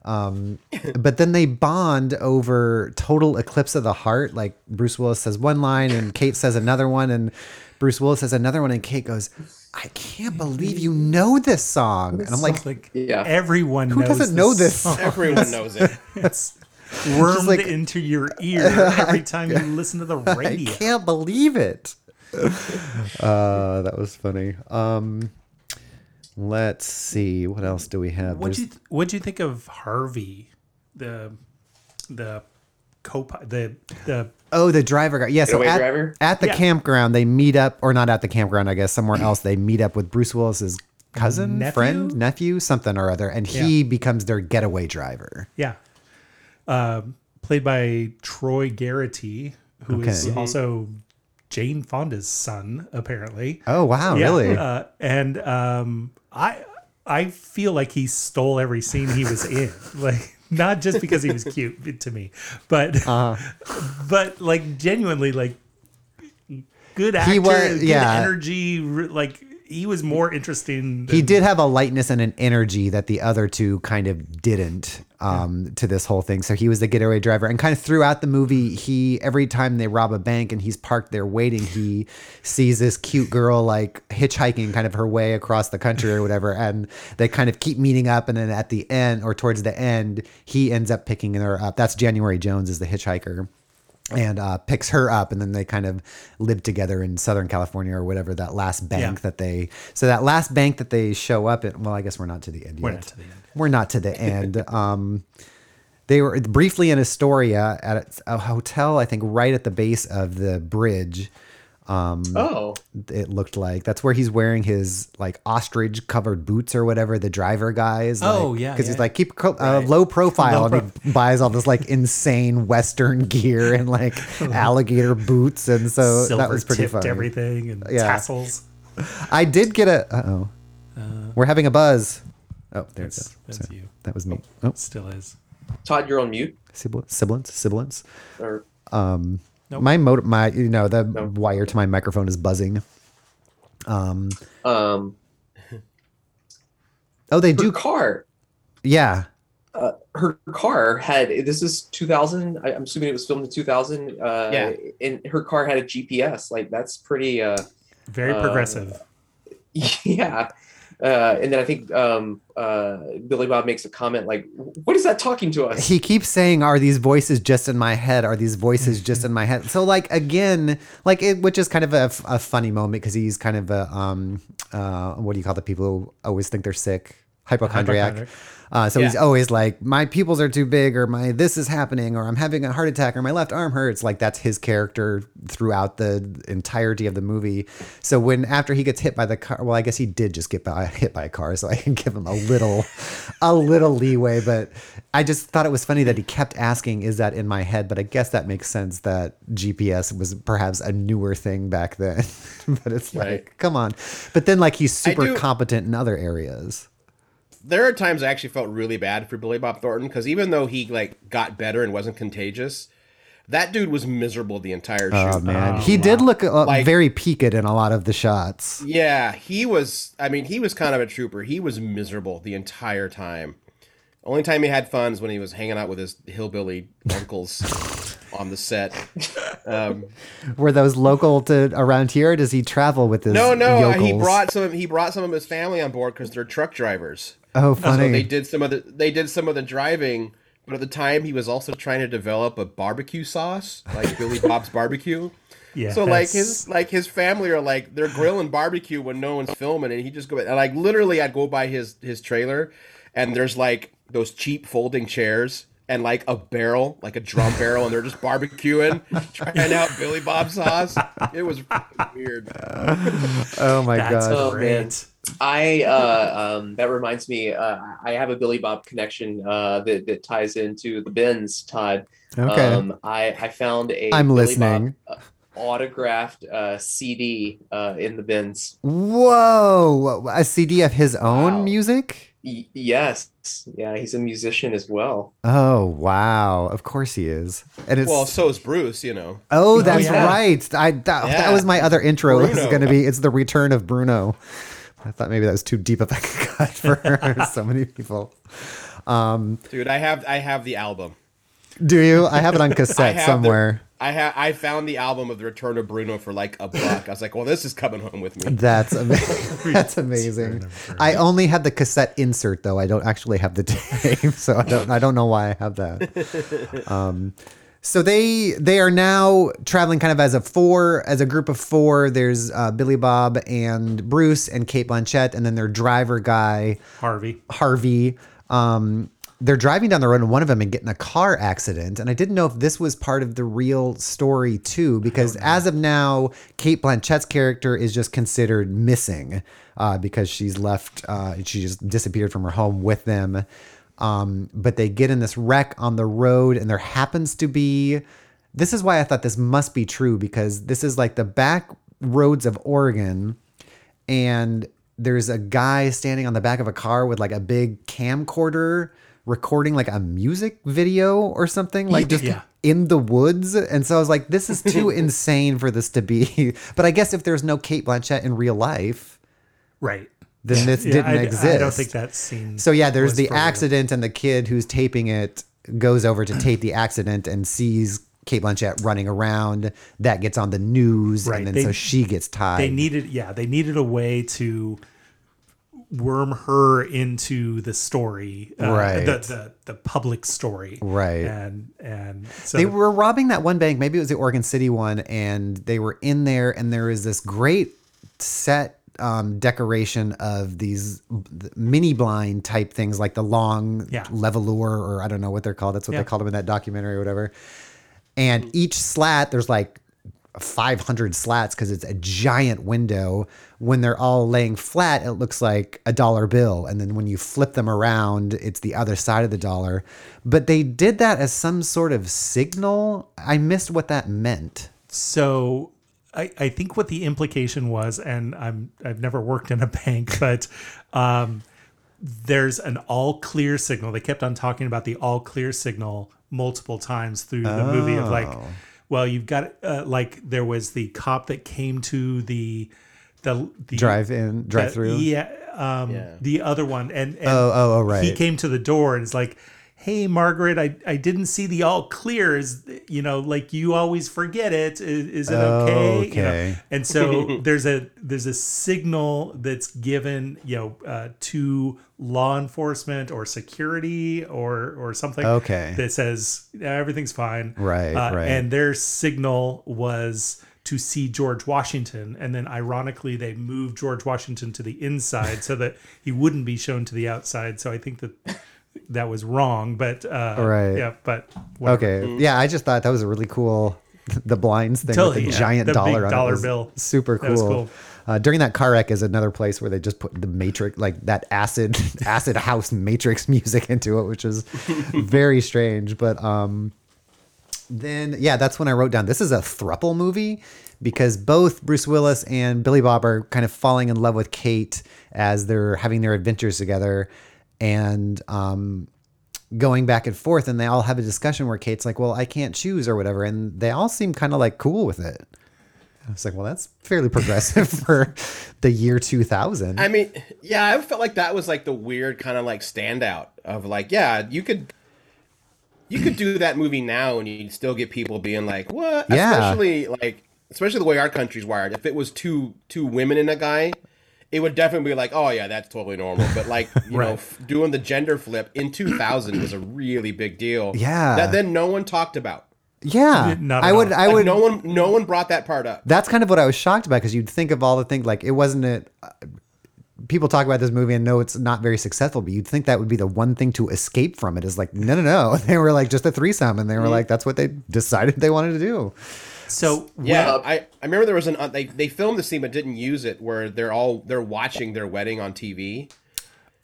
Um, but then they bond over total eclipse of the heart. Like Bruce Willis says one line and Kate says another one, and Bruce Willis says another one, and Kate goes, "I can't believe you know this song." And I'm like, like Yeah. everyone Who knows doesn't know this song. Everyone knows it. It's wormed like- into your ear every time you listen to the radio. I radio. can't believe it. uh, that was funny. Um, let's see, what else do we have? What'd you th- What'd you think of Harvey, the the co the the Oh, the driver guy. Yeah, so Getaway at, driver? at the Yeah. campground, they meet up, or not at the campground, I guess, somewhere else. They meet up with Bruce Willis's cousin, Nephew? friend, nephew, something or other, and he becomes their getaway driver. yeah, um, played by Troy Garrity, who is Okay. also Jane Fonda's son, apparently. Oh, wow, Yeah, really? Uh, and um, I I feel like he stole every scene he was in, like not just because he was cute to me, but Uh-huh. but like genuinely like good actor, He was- good energy, like he was more interesting. Than, he did have a lightness and an energy that the other two kind of didn't um, to this whole thing. So he was the getaway driver, and kind of throughout the movie, he every time they rob a bank and he's parked there waiting, he sees this cute girl like hitchhiking kind of her way across the country or whatever, and they kind of keep meeting up, and then at the end or towards the end, he ends up picking her up. That's January Jones is the hitchhiker and uh, picks her up, and then they kind of live together in Southern California or whatever that last bank Yeah. that they. So that last bank that they show up at. Well, I guess we're not to the end We're yet. not to the end. We're not to the end. Um, they were briefly in Astoria at a hotel, I think, right at the base of the bridge. Oh, It looked like that's where he's wearing his like ostrich covered boots or whatever. The driver guy is. Oh, yeah, because he's like keep co- uh, low profile, Low and he buys all this like insane Western gear and like alligator boots, and so silver that was pretty tipped funny. everything and Yeah. tassels. I did get a. Uh oh, we're having a buzz. Oh, there it That's, goes. that's Sorry. you. That was me. Oh, Still is. Todd, you're on mute. siblings, siblings, siblings. Or Nope. My motor, my you know the wire to my microphone is buzzing. um, Um. Oh, they her do. car. Yeah. Her car had. This is 2000. I- I'm assuming it was filmed in 2000. Uh, Yeah. And her car had a GPS. Like that's pretty. Uh, Very Uh, progressive. yeah. Uh, and then I think um, uh, Billy Bob makes a comment like, "What is that talking to us?" He keeps saying, "Are these voices just in my head? Are these voices just in my head?" So, like again, like it, which is kind of a, a funny moment because he's kind of a um, uh, what do you call the people who always think they're sick? Hypochondriac. Hypochondriac. Uh, so he's always like, my pupils are too big, or my this is happening, or I'm having a heart attack, or my left arm hurts. Like that's his character throughout the entirety of the movie. So when after he gets hit by the car, well, I guess he did just get by, hit by a car, so I can give him a little, a little leeway. But I just thought it was funny that he kept asking, "Is that in my head?" But I guess that makes sense that GPS was perhaps a newer thing back then. but it's like, Right. come on. But then like he's super competent in other areas. There are times I actually felt really bad for Billy Bob Thornton because even though he like got better and wasn't contagious, that dude was miserable the entire shoot. Oh man, Oh, he did look uh, Like- very peaked in a lot of the shots. Yeah, he was. I mean, he was kind of a trooper. He was miserable the entire time. Only time he had fun is when he was hanging out with his hillbilly uncles on the set. Um, Were those local to around here? Or does he travel with his? no, no, uh, he brought some. He brought some of his family on board because they're truck drivers. Oh, So funny. they did some of the they did some of the driving, but at the time he was also trying to develop a barbecue sauce like Billy Bob's barbecue. Yeah. So like his like his family are like they're grilling barbecue when no one's filming, and he just go and like literally I'd go by his his trailer, and there's like those cheap folding chairs and like a barrel, like a drum barrel, and they're just barbecuing, trying out Billy Bob sauce. It was weird. Oh my That's god. Oh, man. Great. I uh, um, that reminds me. Uh, I have a Billy Bob connection uh, that that ties into the bins. Todd. Okay. Um, I I found a I'm Billy listening. Bob, uh, autographed uh, CD uh, in the bins. Whoa, a CD of his own Wow. music? Y- yes, yeah, he's a musician as well. Oh wow! Of course he is, and it's Well, so is Bruce. You know. oh, that's yeah. right. I that, that was my other intro. It was Bruno. going to be it's the return of Bruno. I thought maybe that was too deep of a cut for so many people. Dude, I have I have the album. Do you? I have it on cassette have somewhere. The, I ha- I found the album of the Return of Bruno for like a buck. I was like, well, this is coming home with me. That's amazing. That's amazing. I only have the cassette insert though. I don't actually have the tape, so I don't. I don't know why I have that. Um, so they they are now traveling kind of as a four, as a group of four. There's uh, Billy Bob and Bruce and Cate Blanchett, and then their driver guy Harvey. Harvey. Um, they're driving down the road and one of them and get in a car accident. And I didn't know if this was part of the real story too, because as of now, Cate Blanchett's character is just considered missing uh, because she's left, uh, she just disappeared from her home with them. Um, but they get in this wreck on the road and there happens to be, this is why I thought this must be true because this is like the back roads of Oregon and there's a guy standing on the back of a car with like a big camcorder recording like a music video or something like just Yeah. in the woods and so i was like this is too insane for this to be but i guess if there's no cate blanchett in real life Right. Then this Yeah, didn't I, exist I don't think that scene. so yeah there's the accident and the kid who's taping it goes over to tape the accident and sees Cate Blanchett running around. That gets on the news, Right, and then they- so she gets tied. They needed, yeah, they needed a way to worm her into the story, uh, Right. The, the the public story, Right. And and so they were robbing that one bank. Maybe it was the Oregon City one, and they were in there, and there was this great set um, decoration of these mini blind type things, like the long Yeah. levelure, or I don't know what they're called. That's what Yeah. they called them in that documentary or whatever. And each slat, there's like 500 slats because it's a giant window. When they're all laying flat, it looks like a dollar bill. And then when you flip them around, it's the other side of the dollar. But they did that as some sort of signal. I missed what that meant. So I, I think what the implication was, and I'm I've never worked in a bank, but um, there's an all clear signal. They kept on talking about the all clear signal multiple times through the movie of like, Oh. well, you've got uh, like there was the cop that came to the the, the Drive in, drive through Yeah, um, Yeah. the other one, and, and Oh, oh, oh, right. He came to the door and it's like, "Hey, Margaret, I, I didn't see the all clear. Is you know, like you always forget it. Is, is it okay? You know, Okay. and so there's a there's a signal that's given, you know, uh, to law enforcement or security or or something. Okay. that says everything's fine. Right, Uh, right. And their signal was to see George Washington, and then ironically they moved George Washington to the inside so that he wouldn't be shown to the outside. So I think that that was wrong, but uh, Right. yeah, but whatever. Okay. Yeah, I just thought that was a really cool the blinds thing Totally, with the yeah. giant The big dollar on dollar was bill. Super cool. That was cool. Uh, during that car wreck is another place where they just put the Matrix, like that acid acid house Matrix music into it, which is very strange. But um, then yeah, that's when I wrote down this is a thruple movie because both Bruce Willis and Billy Bob are kind of falling in love with Kate as they're having their adventures together, and um, going back and forth and they all have a discussion where Kate's like, "Well, I can't choose" or whatever, and they all seem kind of like cool with it. I was like, "Well, that's fairly progressive for the year 2000." I mean, yeah, I felt like that was like the weird kind of like standout of like, yeah, you could you could do that movie now and you'd still get people being like, "What?" Yeah. Especially like especially the way our country's wired. If it was two two women and a guy, it would definitely be like, "Oh yeah, that's totally normal." But like, you know, f- doing the gender flip in 2000 was a really big deal. Yeah. That then no one talked about. Yeah, Not I would. all. I Like, would. no one, no one brought that part up. That's kind of what I was shocked about because you'd think of all the things like it wasn't it. uh, People talk about this movie and know it's not very successful, but you'd think that would be the one thing to escape from it. Is like no, no, no. They were like just a threesome, and they were like that's what they decided they wanted to do. So Yeah, Well- I, I remember there was an uh, they they filmed the scene but didn't use it where they're all they're watching their wedding on TV.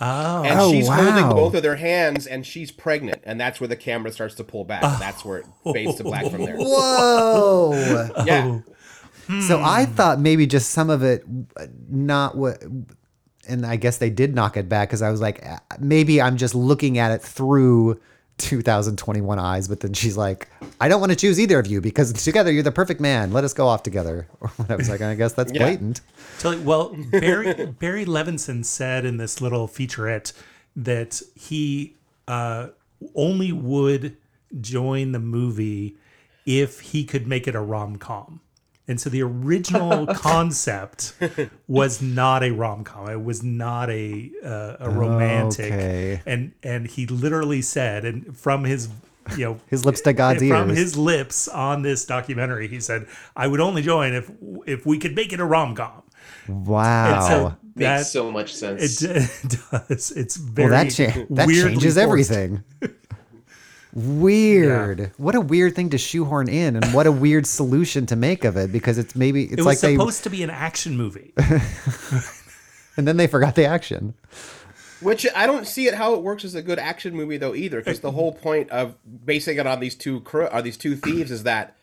oh, And Oh, she's holding both of their hands and she's pregnant and that's where the camera starts to pull back. Oh. That's where it fades to black from there. Whoa. Yeah. So I thought maybe just some of it, not what, and I guess they did knock it back because I was like, uh, maybe I'm just looking at it through 2021 eyes. But then she's like, I don't want to choose either of you because together you're the perfect man. Let us go off together. I was like, I guess that's Yeah. blatant. So, well, Barry Barry Levinson said in this little featurette that he uh, only would join the movie if he could make it a rom com. And so the original concept was not a rom com. It was not a uh, a romantic. Okay. And and he literally said, and from his you know His lips to God's from ears. his lips on this documentary, he said, "I would only join if if we could make it a rom com." Wow. And so Makes so much sense. it, d- does. It's very well, that, cha- that weirdly changes forced. everything. Weird. What a weird thing to shoehorn in, and what a weird solution to make of it because it's maybe it's It was like they supposed to be an action movie. and then they forgot the action. Which I don't see it how it works as a good action movie though either, because the whole point of basing it on these two cro- are these two thieves is that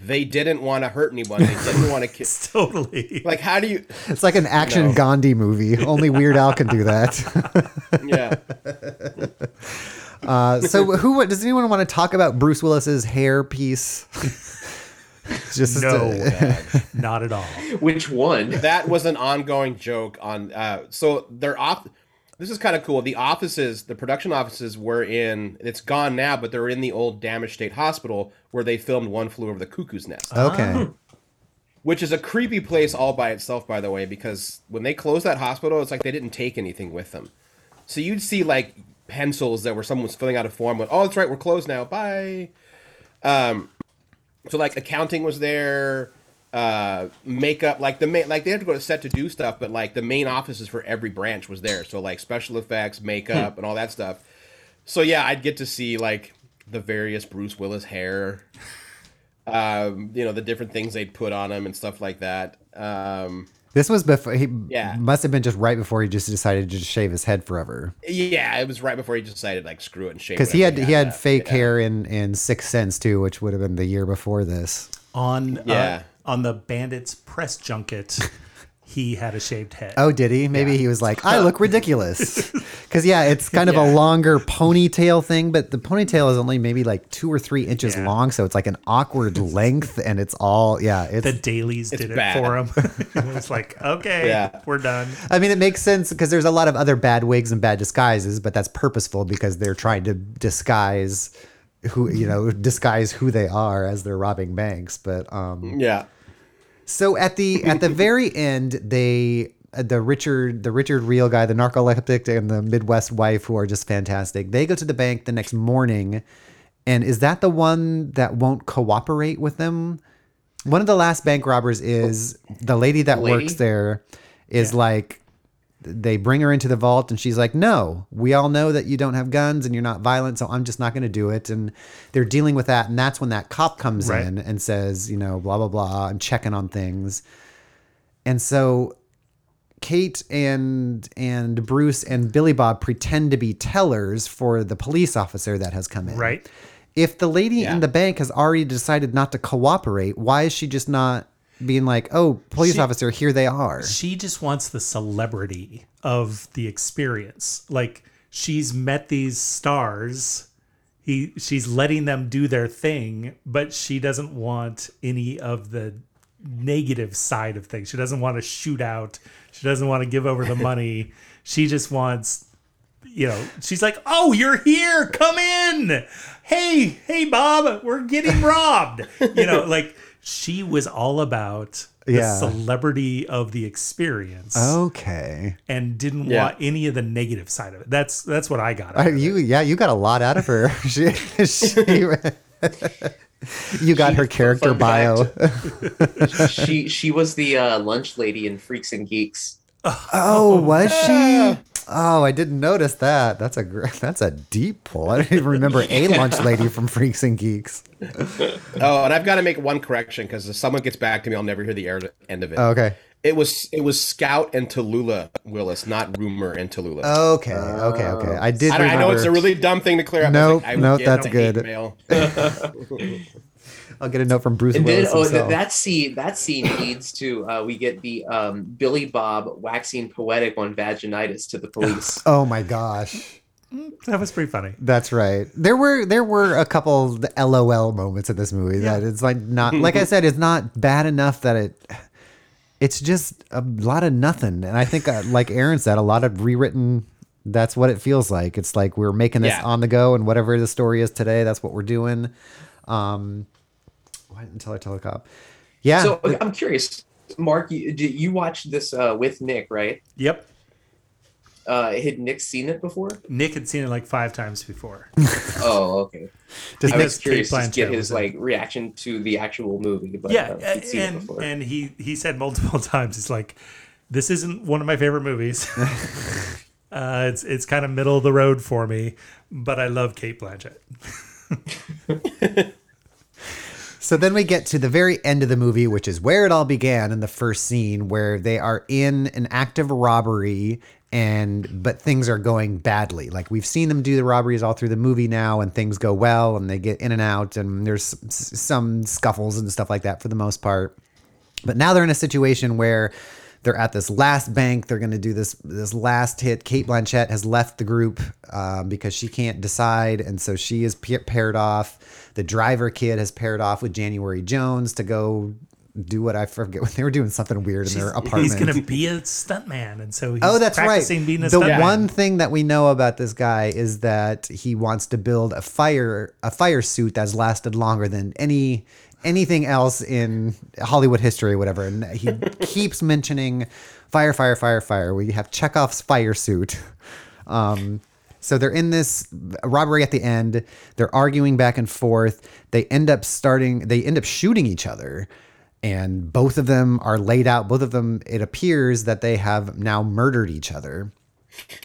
they didn't want to hurt anyone. They didn't want to kill. totally. Like, how do you? It's like an action No. Gandhi movie. Only Weird Al can do that. Yeah. Uh, so, who does anyone want to talk about Bruce Willis's hair piece? Just No, not at all. Which one? that was an ongoing joke on uh so they're off this is kind of cool the offices the production offices were in it's gone now but they're in the old damaged state hospital where they filmed one flew over the cuckoo's nest okay. which is a creepy place all by itself by the way because when they closed that hospital it's like they didn't take anything with them so you'd see like pencils that were someone was filling out a form with oh that's right we're closed now bye. Um so like accounting was there uh makeup like the main like they had to go to set to do stuff but like the main offices for every branch was there. So like special effects makeup and all that stuff. So yeah i'd get to see like the various bruce willis hair um you know the different things they'd put on him and stuff like that. Um This was before he Yeah. must have been just right before he just decided to just shave his head forever yeah it was right before he decided like screw it and shave because he had he had left. fake Yeah. hair in in Sixth Sense too, which would have been the year before this. On uh, Yeah. on the Bandits press junket, he had a shaved head. Oh, did he? Maybe he was like, I look ridiculous. Because yeah, it's kind of a longer ponytail thing, but the ponytail is only maybe like two or three inches Yeah. long, so it's like an awkward length, and it's all yeah. It's the dailies did it bad. for him. it's like, okay, Yeah. we're done. I mean, it makes sense because there's a lot of other bad wigs and bad disguises, but that's purposeful because they're trying to disguise who you know disguise who they are as they're robbing banks. But um, yeah so at the at the very end, they the Richard the Richard Riehle guy, the narcoleptic, and the Midwest wife who are just fantastic. They go to the bank the next morning, and is that the one that won't cooperate with them? One of the last bank robbers is the lady that Lady? works there. Is like they bring her into the vault and she's like no we all know that you don't have guns and you're not violent so i'm just not going to do it and they're dealing with that and that's when that cop comes Right. in and says you know blah blah blah i'm checking on things and so kate and and bruce and billy bob pretend to be tellers for the police officer that has come in Right. if the lady Yeah. in the bank has already decided not to cooperate why is she just not being like oh police She- officer here they are She just wants the celebrity of the experience. Like she's met these stars. He she's letting them do their thing, but she doesn't want any of the negative side of things. She doesn't want to shoot out. She doesn't want to give over the money. she just wants you know, she's like, "Oh, you're here. Come in. Hey, hey Bob, we're getting robbed." you know, like she was all about the Yeah. celebrity of the experience okay and didn't Yeah. want any of the negative side of it. That's that's what I got. Uh, out of it. you yeah you got a lot out of her she, she You got She- her character bio. she she was the uh, lunch lady in Freaks and Geeks. Oh, was she? Oh, I didn't notice that. That's a that's a deep pull. I don't even remember a lunch lady from Freaks and Geeks. Oh, and I've got to make one correction because if someone gets back to me, I'll never hear the air- end of it. Oh, okay. It was it was Scout and Tallulah Willis, not Rumor and Tallulah. Okay. Okay. Okay. I did. I, I know it's a really dumb thing to clear up. Nope, I was nope, that's good. Mail. I'll get a note from Bruce And then Willis oh, th- himself. that scene that scene leads to uh, we get the um, Billy Bob waxing poetic on vaginitis to the police. oh my gosh. That was pretty funny. That's right. There were there were a couple LOL moments in this movie that it's like not like I said, it's not bad enough that it. It's just a lot of nothing, and I think, uh, like Aaron said, a lot of rewritten. That's what it feels like. It's like we're making this Yeah. on the go, and whatever the story is today, that's what we're doing. Um, why didn't tell I tell a cop? Yeah. So I'm curious, Mark, you, did you watch this uh, with Nick, right? Yep. Uh, had Nick seen it before? Nick had seen it like five times before. Oh, okay. Does I Nick- was curious to get his was in like reaction to the actual movie, but yeah, uh, he'd seen and before. and he he said multiple times, it's like this isn't one of my favorite movies. uh, it's it's kind of middle of the road for me, but I love Cate Blanchett. So then we get to the very end of the movie, which is where it all began in the first scene, where they are in an active robbery and but things are going badly. Like we've seen them do the robberies all through the movie now, and things go well, and they get in and out, and there's some scuffles and stuff like that for the most part. But now they're in a situation where they're at this last bank. They're going to do this this last hit. Cate Blanchett has left the group um, because she can't decide, and so she is pa- paired off. The driver kid has paired off with January Jones to go do what I forget what they were doing something weird in their apartment. He's gonna be a stuntman, and so he's Oh, that's right. the one thing that we know about this guy is that he wants to build a fire a fire suit that's lasted longer than any anything else in Hollywood history or whatever. And he keeps mentioning fire, fire, fire, fire. We have Chekhov's fire suit. Um, so they're in this robbery at the end. They're arguing back and forth. They end up starting. They end up shooting each other, and both of them are laid out. Both of them. It appears that they have now murdered each other.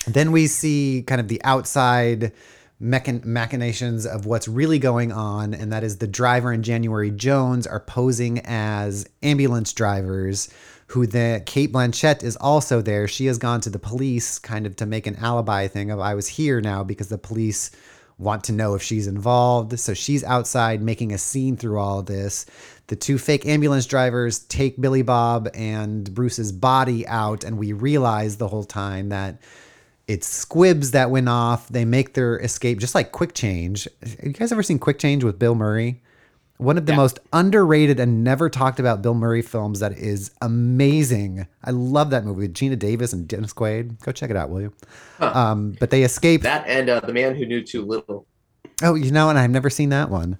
Then we see kind of the outside mechan- machinations of what's really going on, and that is the driver and January Jones are posing as ambulance drivers. Who the Cate Blanchett is also there. She has gone to the police kind of to make an alibi thing of I was here now because the police want to know if she's involved. So she's outside making a scene through all this. The two fake ambulance drivers take Billy Bob and Bruce's body out, and we realize the whole time that it's squibs that went off. They make their escape just like Quick Change. Have you guys ever seen Quick Change with Bill Murray? One of the most underrated and never talked about Bill Murray films that is amazing. I love that movie with Geena Davis and Dennis Quaid. Go check it out, will you? Um, but they escape. that and uh, the man who knew too little, oh, you know, and I've never seen that one.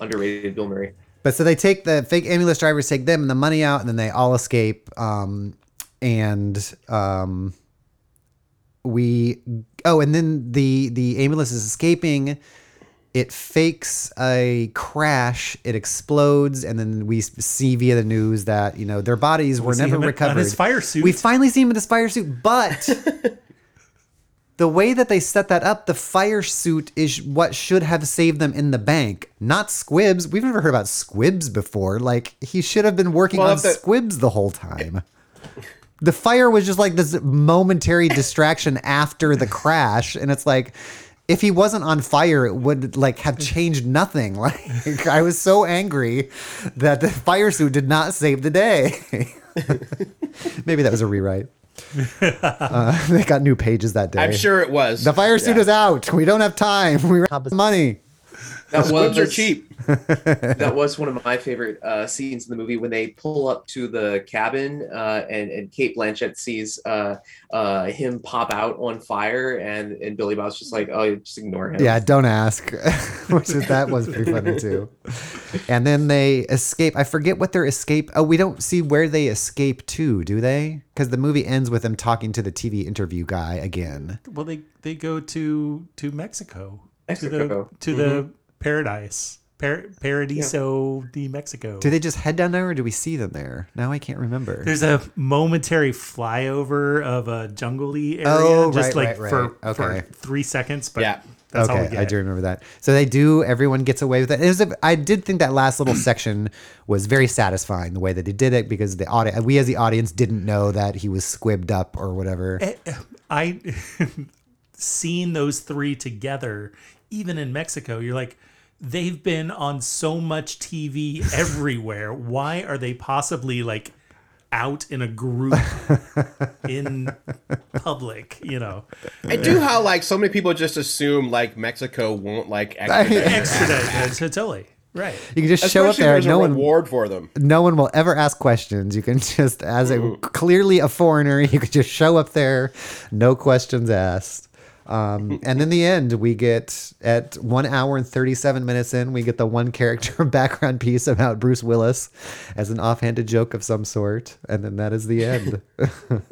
underrated Bill Murray. But so they take the fake ambulance drivers, take them and the money out, and then they all escape. Um, and um, we oh, and then the the ambulance is escaping. It fakes a crash. It explodes, and then we see via the news that you know their bodies were never him in- on recovered. his fire suit. We finally see him in his fire suit, but the way that they set that up, the fire suit is what should have saved them in the bank, not squibs. We've never heard about squibs before. Like he should have been working Well, on the- squibs the whole time. The fire was just like this momentary distraction after the crash, and it's like if he wasn't on fire, it would like have changed nothing. Like I was so angry that the fire suit did not save the day. Maybe that was a rewrite. Uh, they got new pages that day. I'm sure it was. The fire suit Yeah. is out. We don't have time. We ran out of money. That Squibs are cheap. that was one of my favorite uh, scenes in the movie when they pull up to the cabin uh, and and Cate Blanchett sees uh, uh, him pop out on fire and and Billy Bob's just like oh just ignore him. Yeah, don't ask. Which is, that was pretty funny too. And then they escape. I forget what their escape. Oh, we don't see where they escape to, do they? Because the movie ends with them talking to the TV interview guy again. Well, they they go to to Mexico, to Mexico. the to the paradise, Par- Paradiso de Mexico. Do they just head down there, or do we see them there? Now I can't remember. There's a momentary flyover of a jungley area, Oh, just right, like right, for, right. for Okay. three seconds. But Yeah. that's all we okay, get. I do remember that. So they do. Everyone gets away with it. it was a, I did think that last little section was very satisfying the way that they did it because the audience, we as the audience, didn't know that he was squibbed up or whatever. Eh, eh, I seeing those three together, even in Mexico, you're like, they've been on so much TV everywhere. Why are they possibly like out in a group in public? You know, I do how like so many people just assume like Mexico won't like extradite. extradite. totally right. You can just show up there. No a one, reward for them. no one will ever ask questions. You can just, as a clearly a foreigner, you can just show up there, no questions asked. Um, and in the end, we get at one hour and 37 minutes in, we get the one character background piece about Bruce Willis as an offhanded joke of some sort. And then that is the end.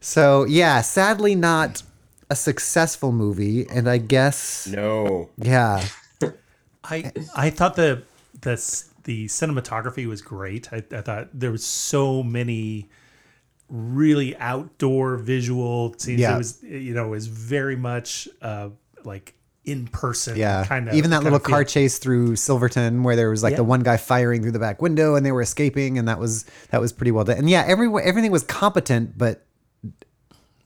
so, yeah, sadly, not a successful movie. And I guess, No. yeah. I I thought the the the cinematography was great. I, I thought there was so many really outdoor visual scenes. Yeah. It was you know it was very much uh, like in person. Yeah, kind of even that little car feel. chase through Silverton, where there was like Yeah. the one guy firing through the back window, and they were escaping, and that was that was pretty well done. And yeah, every everything was competent, but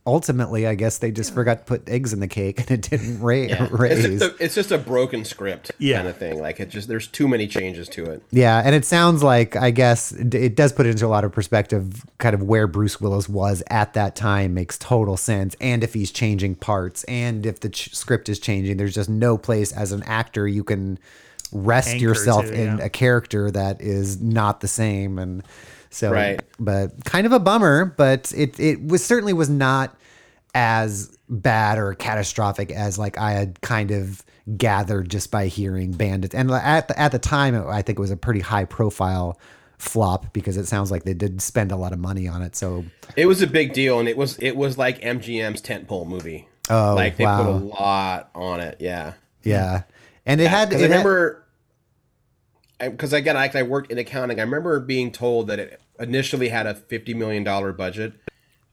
ultimately, I guess they just forgot to put eggs in the cake, and it didn't ra- Yeah. raise. It's, just a, it's just a broken script Yeah. kind of thing. Like it just there's too many changes to it. Yeah, and it sounds like I guess it it does put it into a lot of perspective, kind of where Bruce Willis was at that time makes total sense. And if he's changing parts, and if the ch- script is changing, there's just no place as an actor you can rest Anchor yourself to, in yeah. a character that is not the same. And so, Right. but kind of a bummer. But it it was certainly was not as bad or catastrophic as like I had kind of gathered just by hearing Bandits. And at the, at the time, I think it was a pretty high profile flop because it sounds like they did spend a lot of money on it. So It was a big deal, and it was it was like MGM's tentpole movie. Oh, like they put a lot on it. Yeah, yeah, and it had. It I remember. Because again, I, I worked in accounting. I remember being told that it initially had a fifty million dollar budget,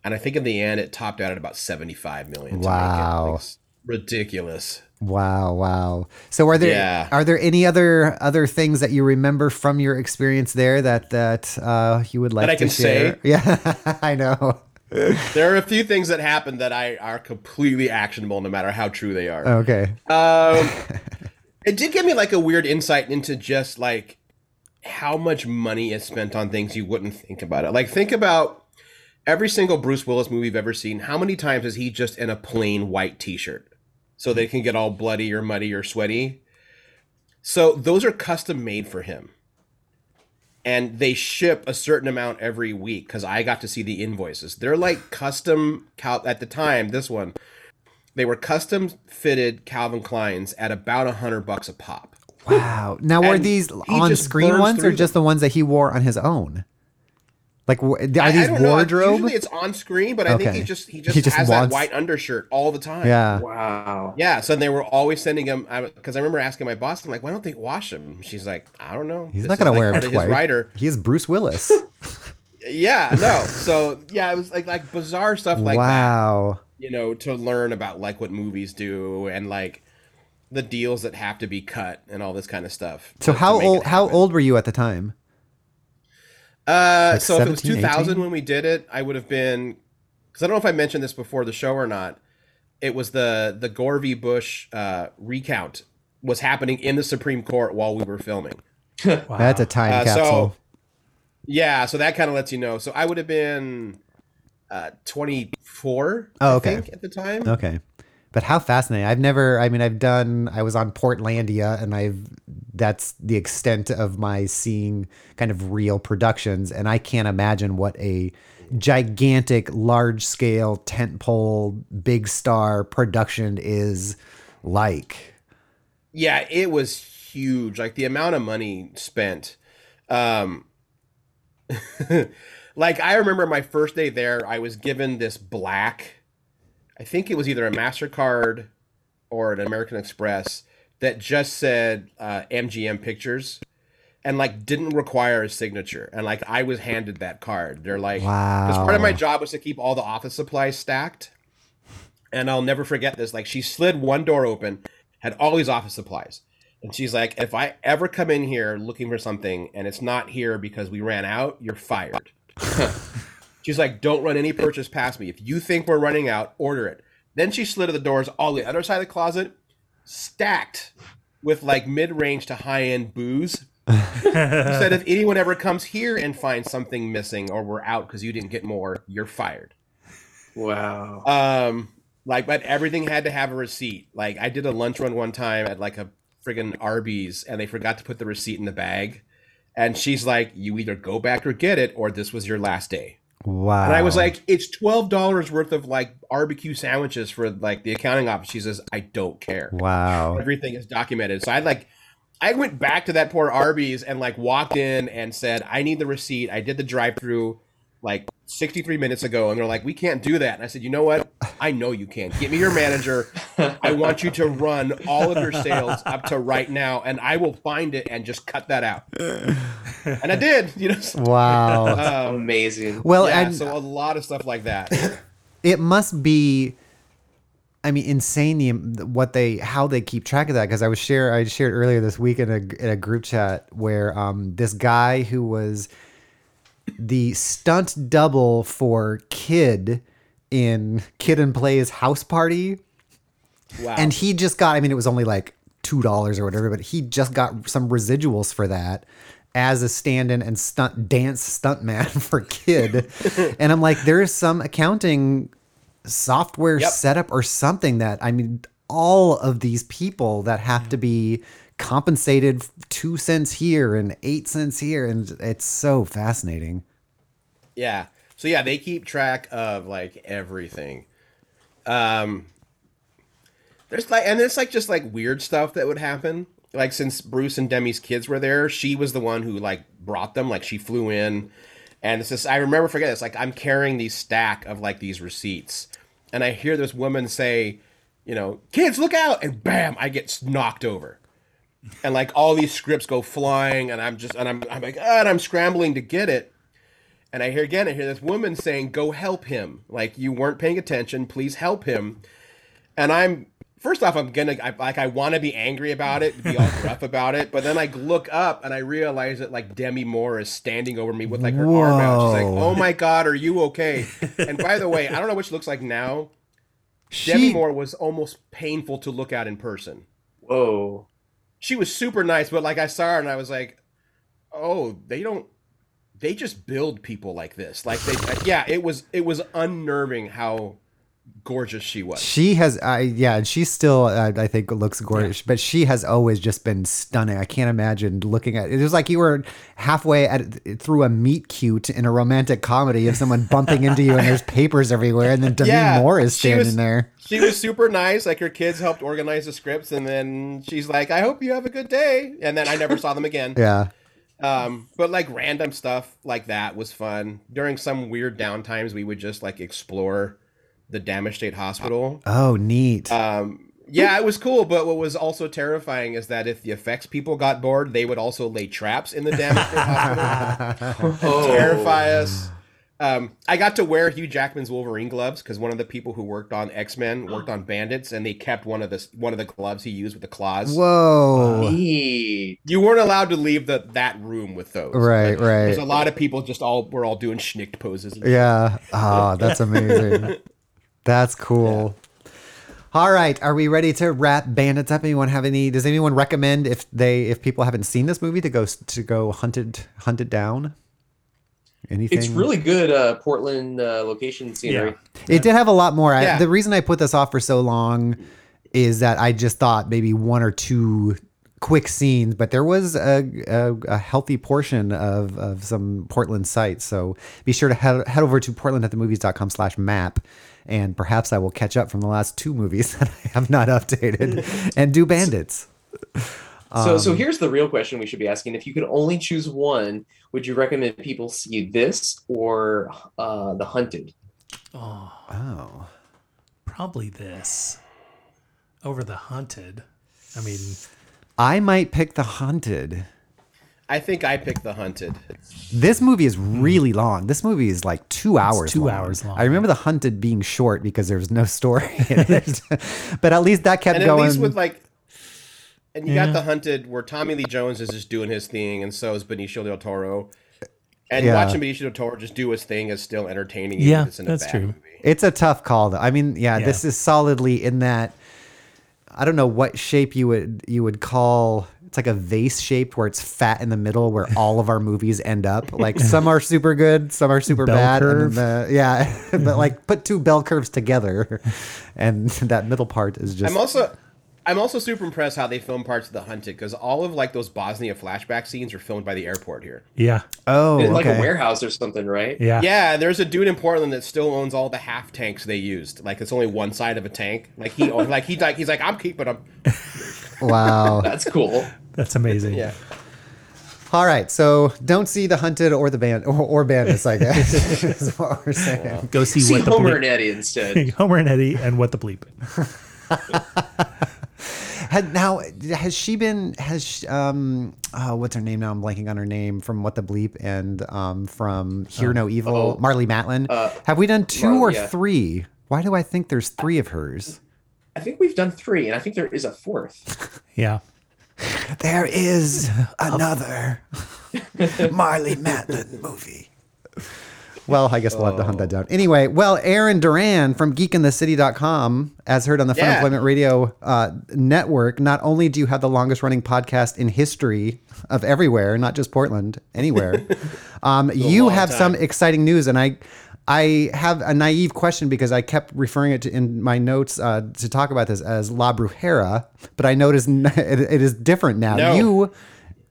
and I think in the end it topped out at about seventy five million. it. Wow. Like, ridiculous. Wow, wow. So are there Yeah. are there any other other things that you remember from your experience there that that uh, you would like That I to can share? say? Yeah, I know. There are a few things that happened that I are completely actionable, no matter how true they are. Okay. Um, it did give me like a weird insight into just like how much money is spent on things you wouldn't think about it. Like think about every single Bruce Willis movie you've ever seen. How many times is he just in a plain white T-shirt so they can get all bloody or muddy or sweaty? So those are custom made for him. And they ship a certain amount every week because I got to see the invoices. They're like custom cal- at the time. This one, they were custom fitted Calvin Kleins at about a hundred bucks a pop. Wow. Now were And these on screen ones or through just the ones that he wore on his own? Like are these I don't know. wardrobe? Usually it's on screen, but I think he just he just, He just has wants- that white undershirt all the time. yeah. Wow. Yeah, so they were always sending him because I remember asking my boss, I'm like, why don't they wash him? She's like, I don't know. He's This not gonna wear part him of his twice. rider. He is Bruce Willis. Yeah, no. So yeah, it was like like bizarre stuff like that. wow. You know, to learn about like what movies do and like the deals that have to be cut and all this kind of stuff. So to- to how it old how old were you at the time? Uh, Like so if it was 2000 18? when we did it, I would have been because I don't know if I mentioned this before the show or not. It was the the Gore v. Bush uh, recount was happening in the Supreme Court while we were filming. Wow. That's a time Uh, capsule. so yeah, so that kind of lets you know. So I would have been uh, 24. Oh, I okay. think, at the time. Okay. But how fascinating. I've never I mean I've done I was on Portlandia and I've that's the extent of my seeing kind of real productions and I can't imagine what a gigantic large scale tentpole big star production is like. Yeah, it was huge. Like the amount of money spent. Um like I remember my first day there, I was given this black I think it was either a MasterCard or an American Express that just said uh, MGM Pictures and like didn't require a signature. And like I was handed that card. They're like, because part of my job was to keep all the office supplies stacked. And I'll never forget this. Like she slid one door open, had all these office supplies. And she's like, if I ever come in here looking for something and it's not here because we ran out, you're fired. she's like, don't run any purchase past me. If you think we're running out, order it. Then she slid to the doors all the other side of the closet, stacked with like mid range to high end booze. She said if anyone ever comes here and finds something missing or we're out because you didn't get more, you're fired. Wow. Um, like, but everything had to have a receipt. Like, I did a lunch run one time at like a friggin' Arby's, and they forgot to put the receipt in the bag. And she's like, "You either go back or get it, or this was your last day." Wow. And I was like, "It's twelve dollars worth of like barbecue sandwiches for like the accounting office." She says, "I don't care. wow. Everything is documented." So I like, I went back to that poor Arby's and like walked in and said, "I need the receipt." I did the drive-through like 63 minutes ago, and they're like, "We can't do that." And I said, "You know what? I know you can. Get me your manager. I want you to run all of your sales up to right now, and I will find it and just cut that out." And I did. You know. Wow. Um, Amazing. well, yeah, and so a lot of stuff like that. it must be i mean insane the, what they how they keep track of that because i was share i shared earlier this week in a, in a group chat where um this guy who was the stunt double for kid in kid and play's house party Wow. and he just got i mean it was only like two dollars or whatever but he just got some residuals for that as a stand-in and stunt dance stuntman for kid and i'm like there is some accounting software Yep. setup or something that i mean all of these people that have to be compensated two cents here and eight cents here and it's so fascinating Yeah. So yeah, they keep track of like everything. Um there's like and it's like just like weird stuff that would happen. Like since Bruce and Demi's kids were there, she was the one who like brought them. Like she flew in and it's just I remember forget this, like I'm carrying these stack of like these receipts and I hear this woman say, you know, kids look out and bam, I get knocked over and like all these scripts go flying and i'm just and i'm, I'm like ah, and i'm scrambling to get it. And i hear again i hear this woman saying go help him. Like you weren't paying attention. Please help him. And i'm first off i'm gonna I, like i want to be angry about it be all gruff about it but then i look up and i realize that like demi moore is standing over me with like her arm out. She's like oh my god are you okay? And by the way i don't know what she looks like now. She, demi moore was almost painful to look at in person. Whoa. She was super nice, but like I saw her and I was like, oh, they don't, they just build people like this. Like they, yeah, it was it was unnerving how gorgeous she was. She has, I yeah, and she still, uh, I think, looks gorgeous, but she has always just been stunning. I can't imagine looking at it. It was like you were halfway at through a meet cute in a romantic comedy of someone bumping into you and there's papers everywhere, and then Demi Yeah, Moore is standing was- there. She was super nice. Like her kids helped organize the scripts, and then she's like, "I hope you have a good day." And then I never saw them again. Yeah. Um, but like random stuff like that was fun. During some weird downtimes, we would just like explore the damaged State Hospital. Oh, neat. Um, yeah, it was cool, but what was also terrifying is that if the effects people got bored, they would also lay traps in the damaged state hospital, Oh. terrify us. Um, I got to wear Hugh Jackman's Wolverine gloves because one of the people who worked on X Men worked on Bandits, and they kept one of the one of the gloves he used with the claws. Whoa. Neat. You weren't allowed to leave the that room with those. Right, Like, right. There's a lot of people just all were all doing schnicked poses. and Yeah. Oh, that's amazing. that's cool. All right, are we ready to wrap Bandits up? Anyone have any? Does anyone recommend if they if people haven't seen this movie to go to go hunt it hunt it down? Anything? It's really good uh, Portland uh, location scenery. It did have a lot more. I, the reason I put this off for so long is that I just thought maybe one or two quick scenes, but there was a, a, a healthy portion of, of some Portland sites. So be sure to head, head over to portlandatthemovies.com slash map. And perhaps I will catch up from the last two movies that I have not updated and do bandits. So, Um, so here's the real question we should be asking: If you could only choose one, would you recommend people see this or uh, The Hunted? Oh, Oh. probably this over the hunted. I mean, I might pick The Hunted. I think I picked The Hunted. This movie is really long. This movie is like two hours. two long. hours long, I remember The Hunted being short because there was no story in it, but at least that kept And at going. least with like, and you Yeah. got The Hunted where Tommy Lee Jones is just doing his thing, and so is Benicio del Toro. And Yeah. watching Benicio del Toro just do his thing is still entertaining. Yeah, it's in a that's bad true. movie. It's a tough call, though. I mean, yeah, Yeah. this is solidly in that. I don't know what shape you would you would call. It's like a vase shaped where it's fat in the middle, where all of our movies end up. Like some are super good, some are super Bell bad. curve. And the, yeah, but like put two bell curves together, and that middle part is just. I'm also, I'm also super impressed how they film parts of The Hunted because all of like those Bosnia flashback scenes are filmed by the airport here. yeah, oh, In like okay. a warehouse or something, right? yeah, Yeah, there's a dude in Portland that still owns all the half tanks they used. Like it's only one side of a tank. Like he, like he, like he's like I'm keeping them. Wow. That's cool. That's amazing. Yeah. All right, so don't see the hunted or the band or, or bandits. I guess is what we're saying. Go see, See what the Homer bleep- and Eddie instead. Homer and Eddie and what the bleep. Had, now, has she been? Has she, um? Oh, what's her name now? I'm blanking on her name from What the Bleep and um from Hear No Evil. oh. Marlee Matlin. Uh, Have we done two Marlee, or yeah. three? Why do I think there's three of hers? I think we've done three, and I think there is a fourth. Yeah. There is another Marlee Matlin movie. Well, I guess we'll have to hunt that down. Anyway, well, Aaron Duran from geekinthecity.com, as heard on the Fun Yeah. Employment Radio uh, Network, not only do you have the longest running podcast in history of everywhere, not just Portland, anywhere, um, you long have some time. exciting news. And I, I have a naive question because I kept referring it to, in my notes uh, to talk about this as La Brujera, but I noticed it, it is different now. No. You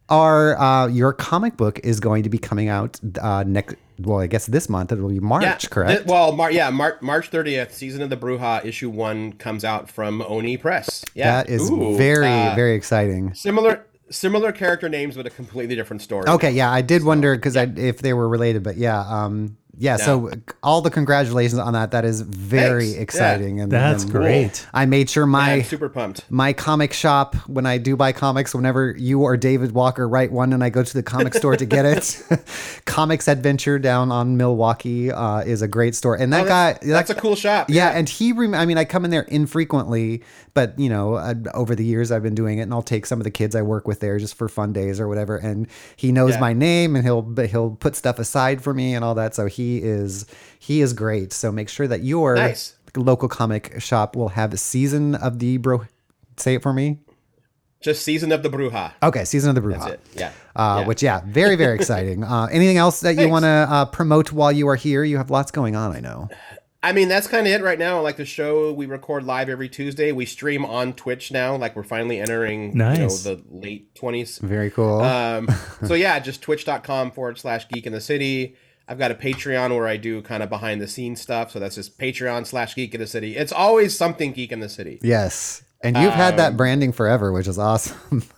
are uh, your comic book is going to be coming out uh, next. Well, I guess this month it will be March, Yeah. correct? Th- well, Mar- yeah, Mar- March 30th, season of the Bruja issue one comes out from Oni Press. Yeah, that is Ooh, very uh, very exciting. similar similar character names but a completely different story. Okay, yeah, I did wonder because I if they were related, but yeah, um, yeah. So all the congratulations on that. That is very Thanks. Yeah. exciting, and That's and great. I made sure I'm my super pumped. my comic shop when I do buy comics, whenever you or David Walker write one and I go to the comic store to get it, Comics Adventure down on Milwaukie uh, is a great store, and that Oh, guy that's, that's that- a cool shop. yeah, and he, rem- I mean, I come in there infrequently, but you know, uh, over the years I've been doing it, and I'll take some of the kids I work with there just for fun days or whatever, and he knows Yeah. my name, and he'll he'll put stuff aside for me and all that. So he is he is great. So make sure that your Nice. local comic shop will have a season of the bro. Say it for me. Just season of the Bruja. Okay, season of the Bruja. That's it. Yeah. Uh, Yeah. Which, yeah, very, very exciting. Uh, anything else that you want to uh, promote while you are here? You have lots going on, I know. I mean, that's kind of it right now. Like the show, we record live every Tuesday. We stream on Twitch now. Like we're finally entering, Nice. you know, the late twenties. Very cool. Um, so yeah, just twitch.com forward slash geek in the city. I've got a Patreon where I do kind of behind the scenes stuff. So that's just Patreon slash geek in the city. It's always something geek in the city. yes. And you've had that Um, branding forever, which is awesome.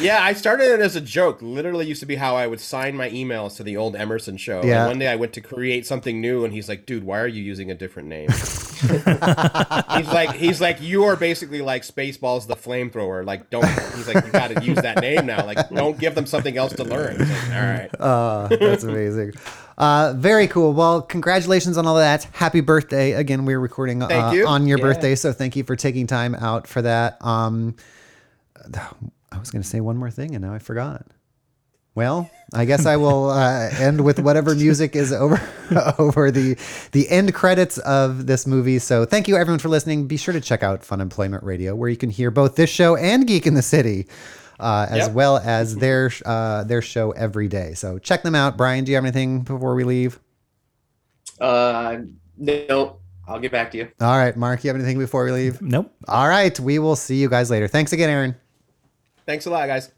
Yeah, I started it as a joke. Literally used to be how I would sign my emails to the old Emerson show. Yeah. And one day I went to create something new and he's like, dude, why are you using a different name? he's like he's like, you are basically like Spaceballs the flamethrower. Like don't he's like, you gotta use that name now. Like, don't give them something else to learn. Like, all right. Uh, that's amazing. Uh, very cool. Well, congratulations on all that. Happy birthday. Again, we're recording uh, you. on your Yeah. birthday, so thank you for taking time out for that. Um, I was going to say one more thing, and now I forgot. Well, I guess I will uh, end with whatever music is over over the the end credits of this movie. So, thank you everyone for listening. Be sure to check out Funemployment Radio, where you can hear both this show and Geek in the City, uh, as Yep. well as their uh, their show every day. So, check them out. Brian, do you have anything before we leave? Uh, no, I'll get back to you. All right, Mark, you have anything before we leave? Nope. All right, we will see you guys later. Thanks again, Aaron. Thanks a lot, guys.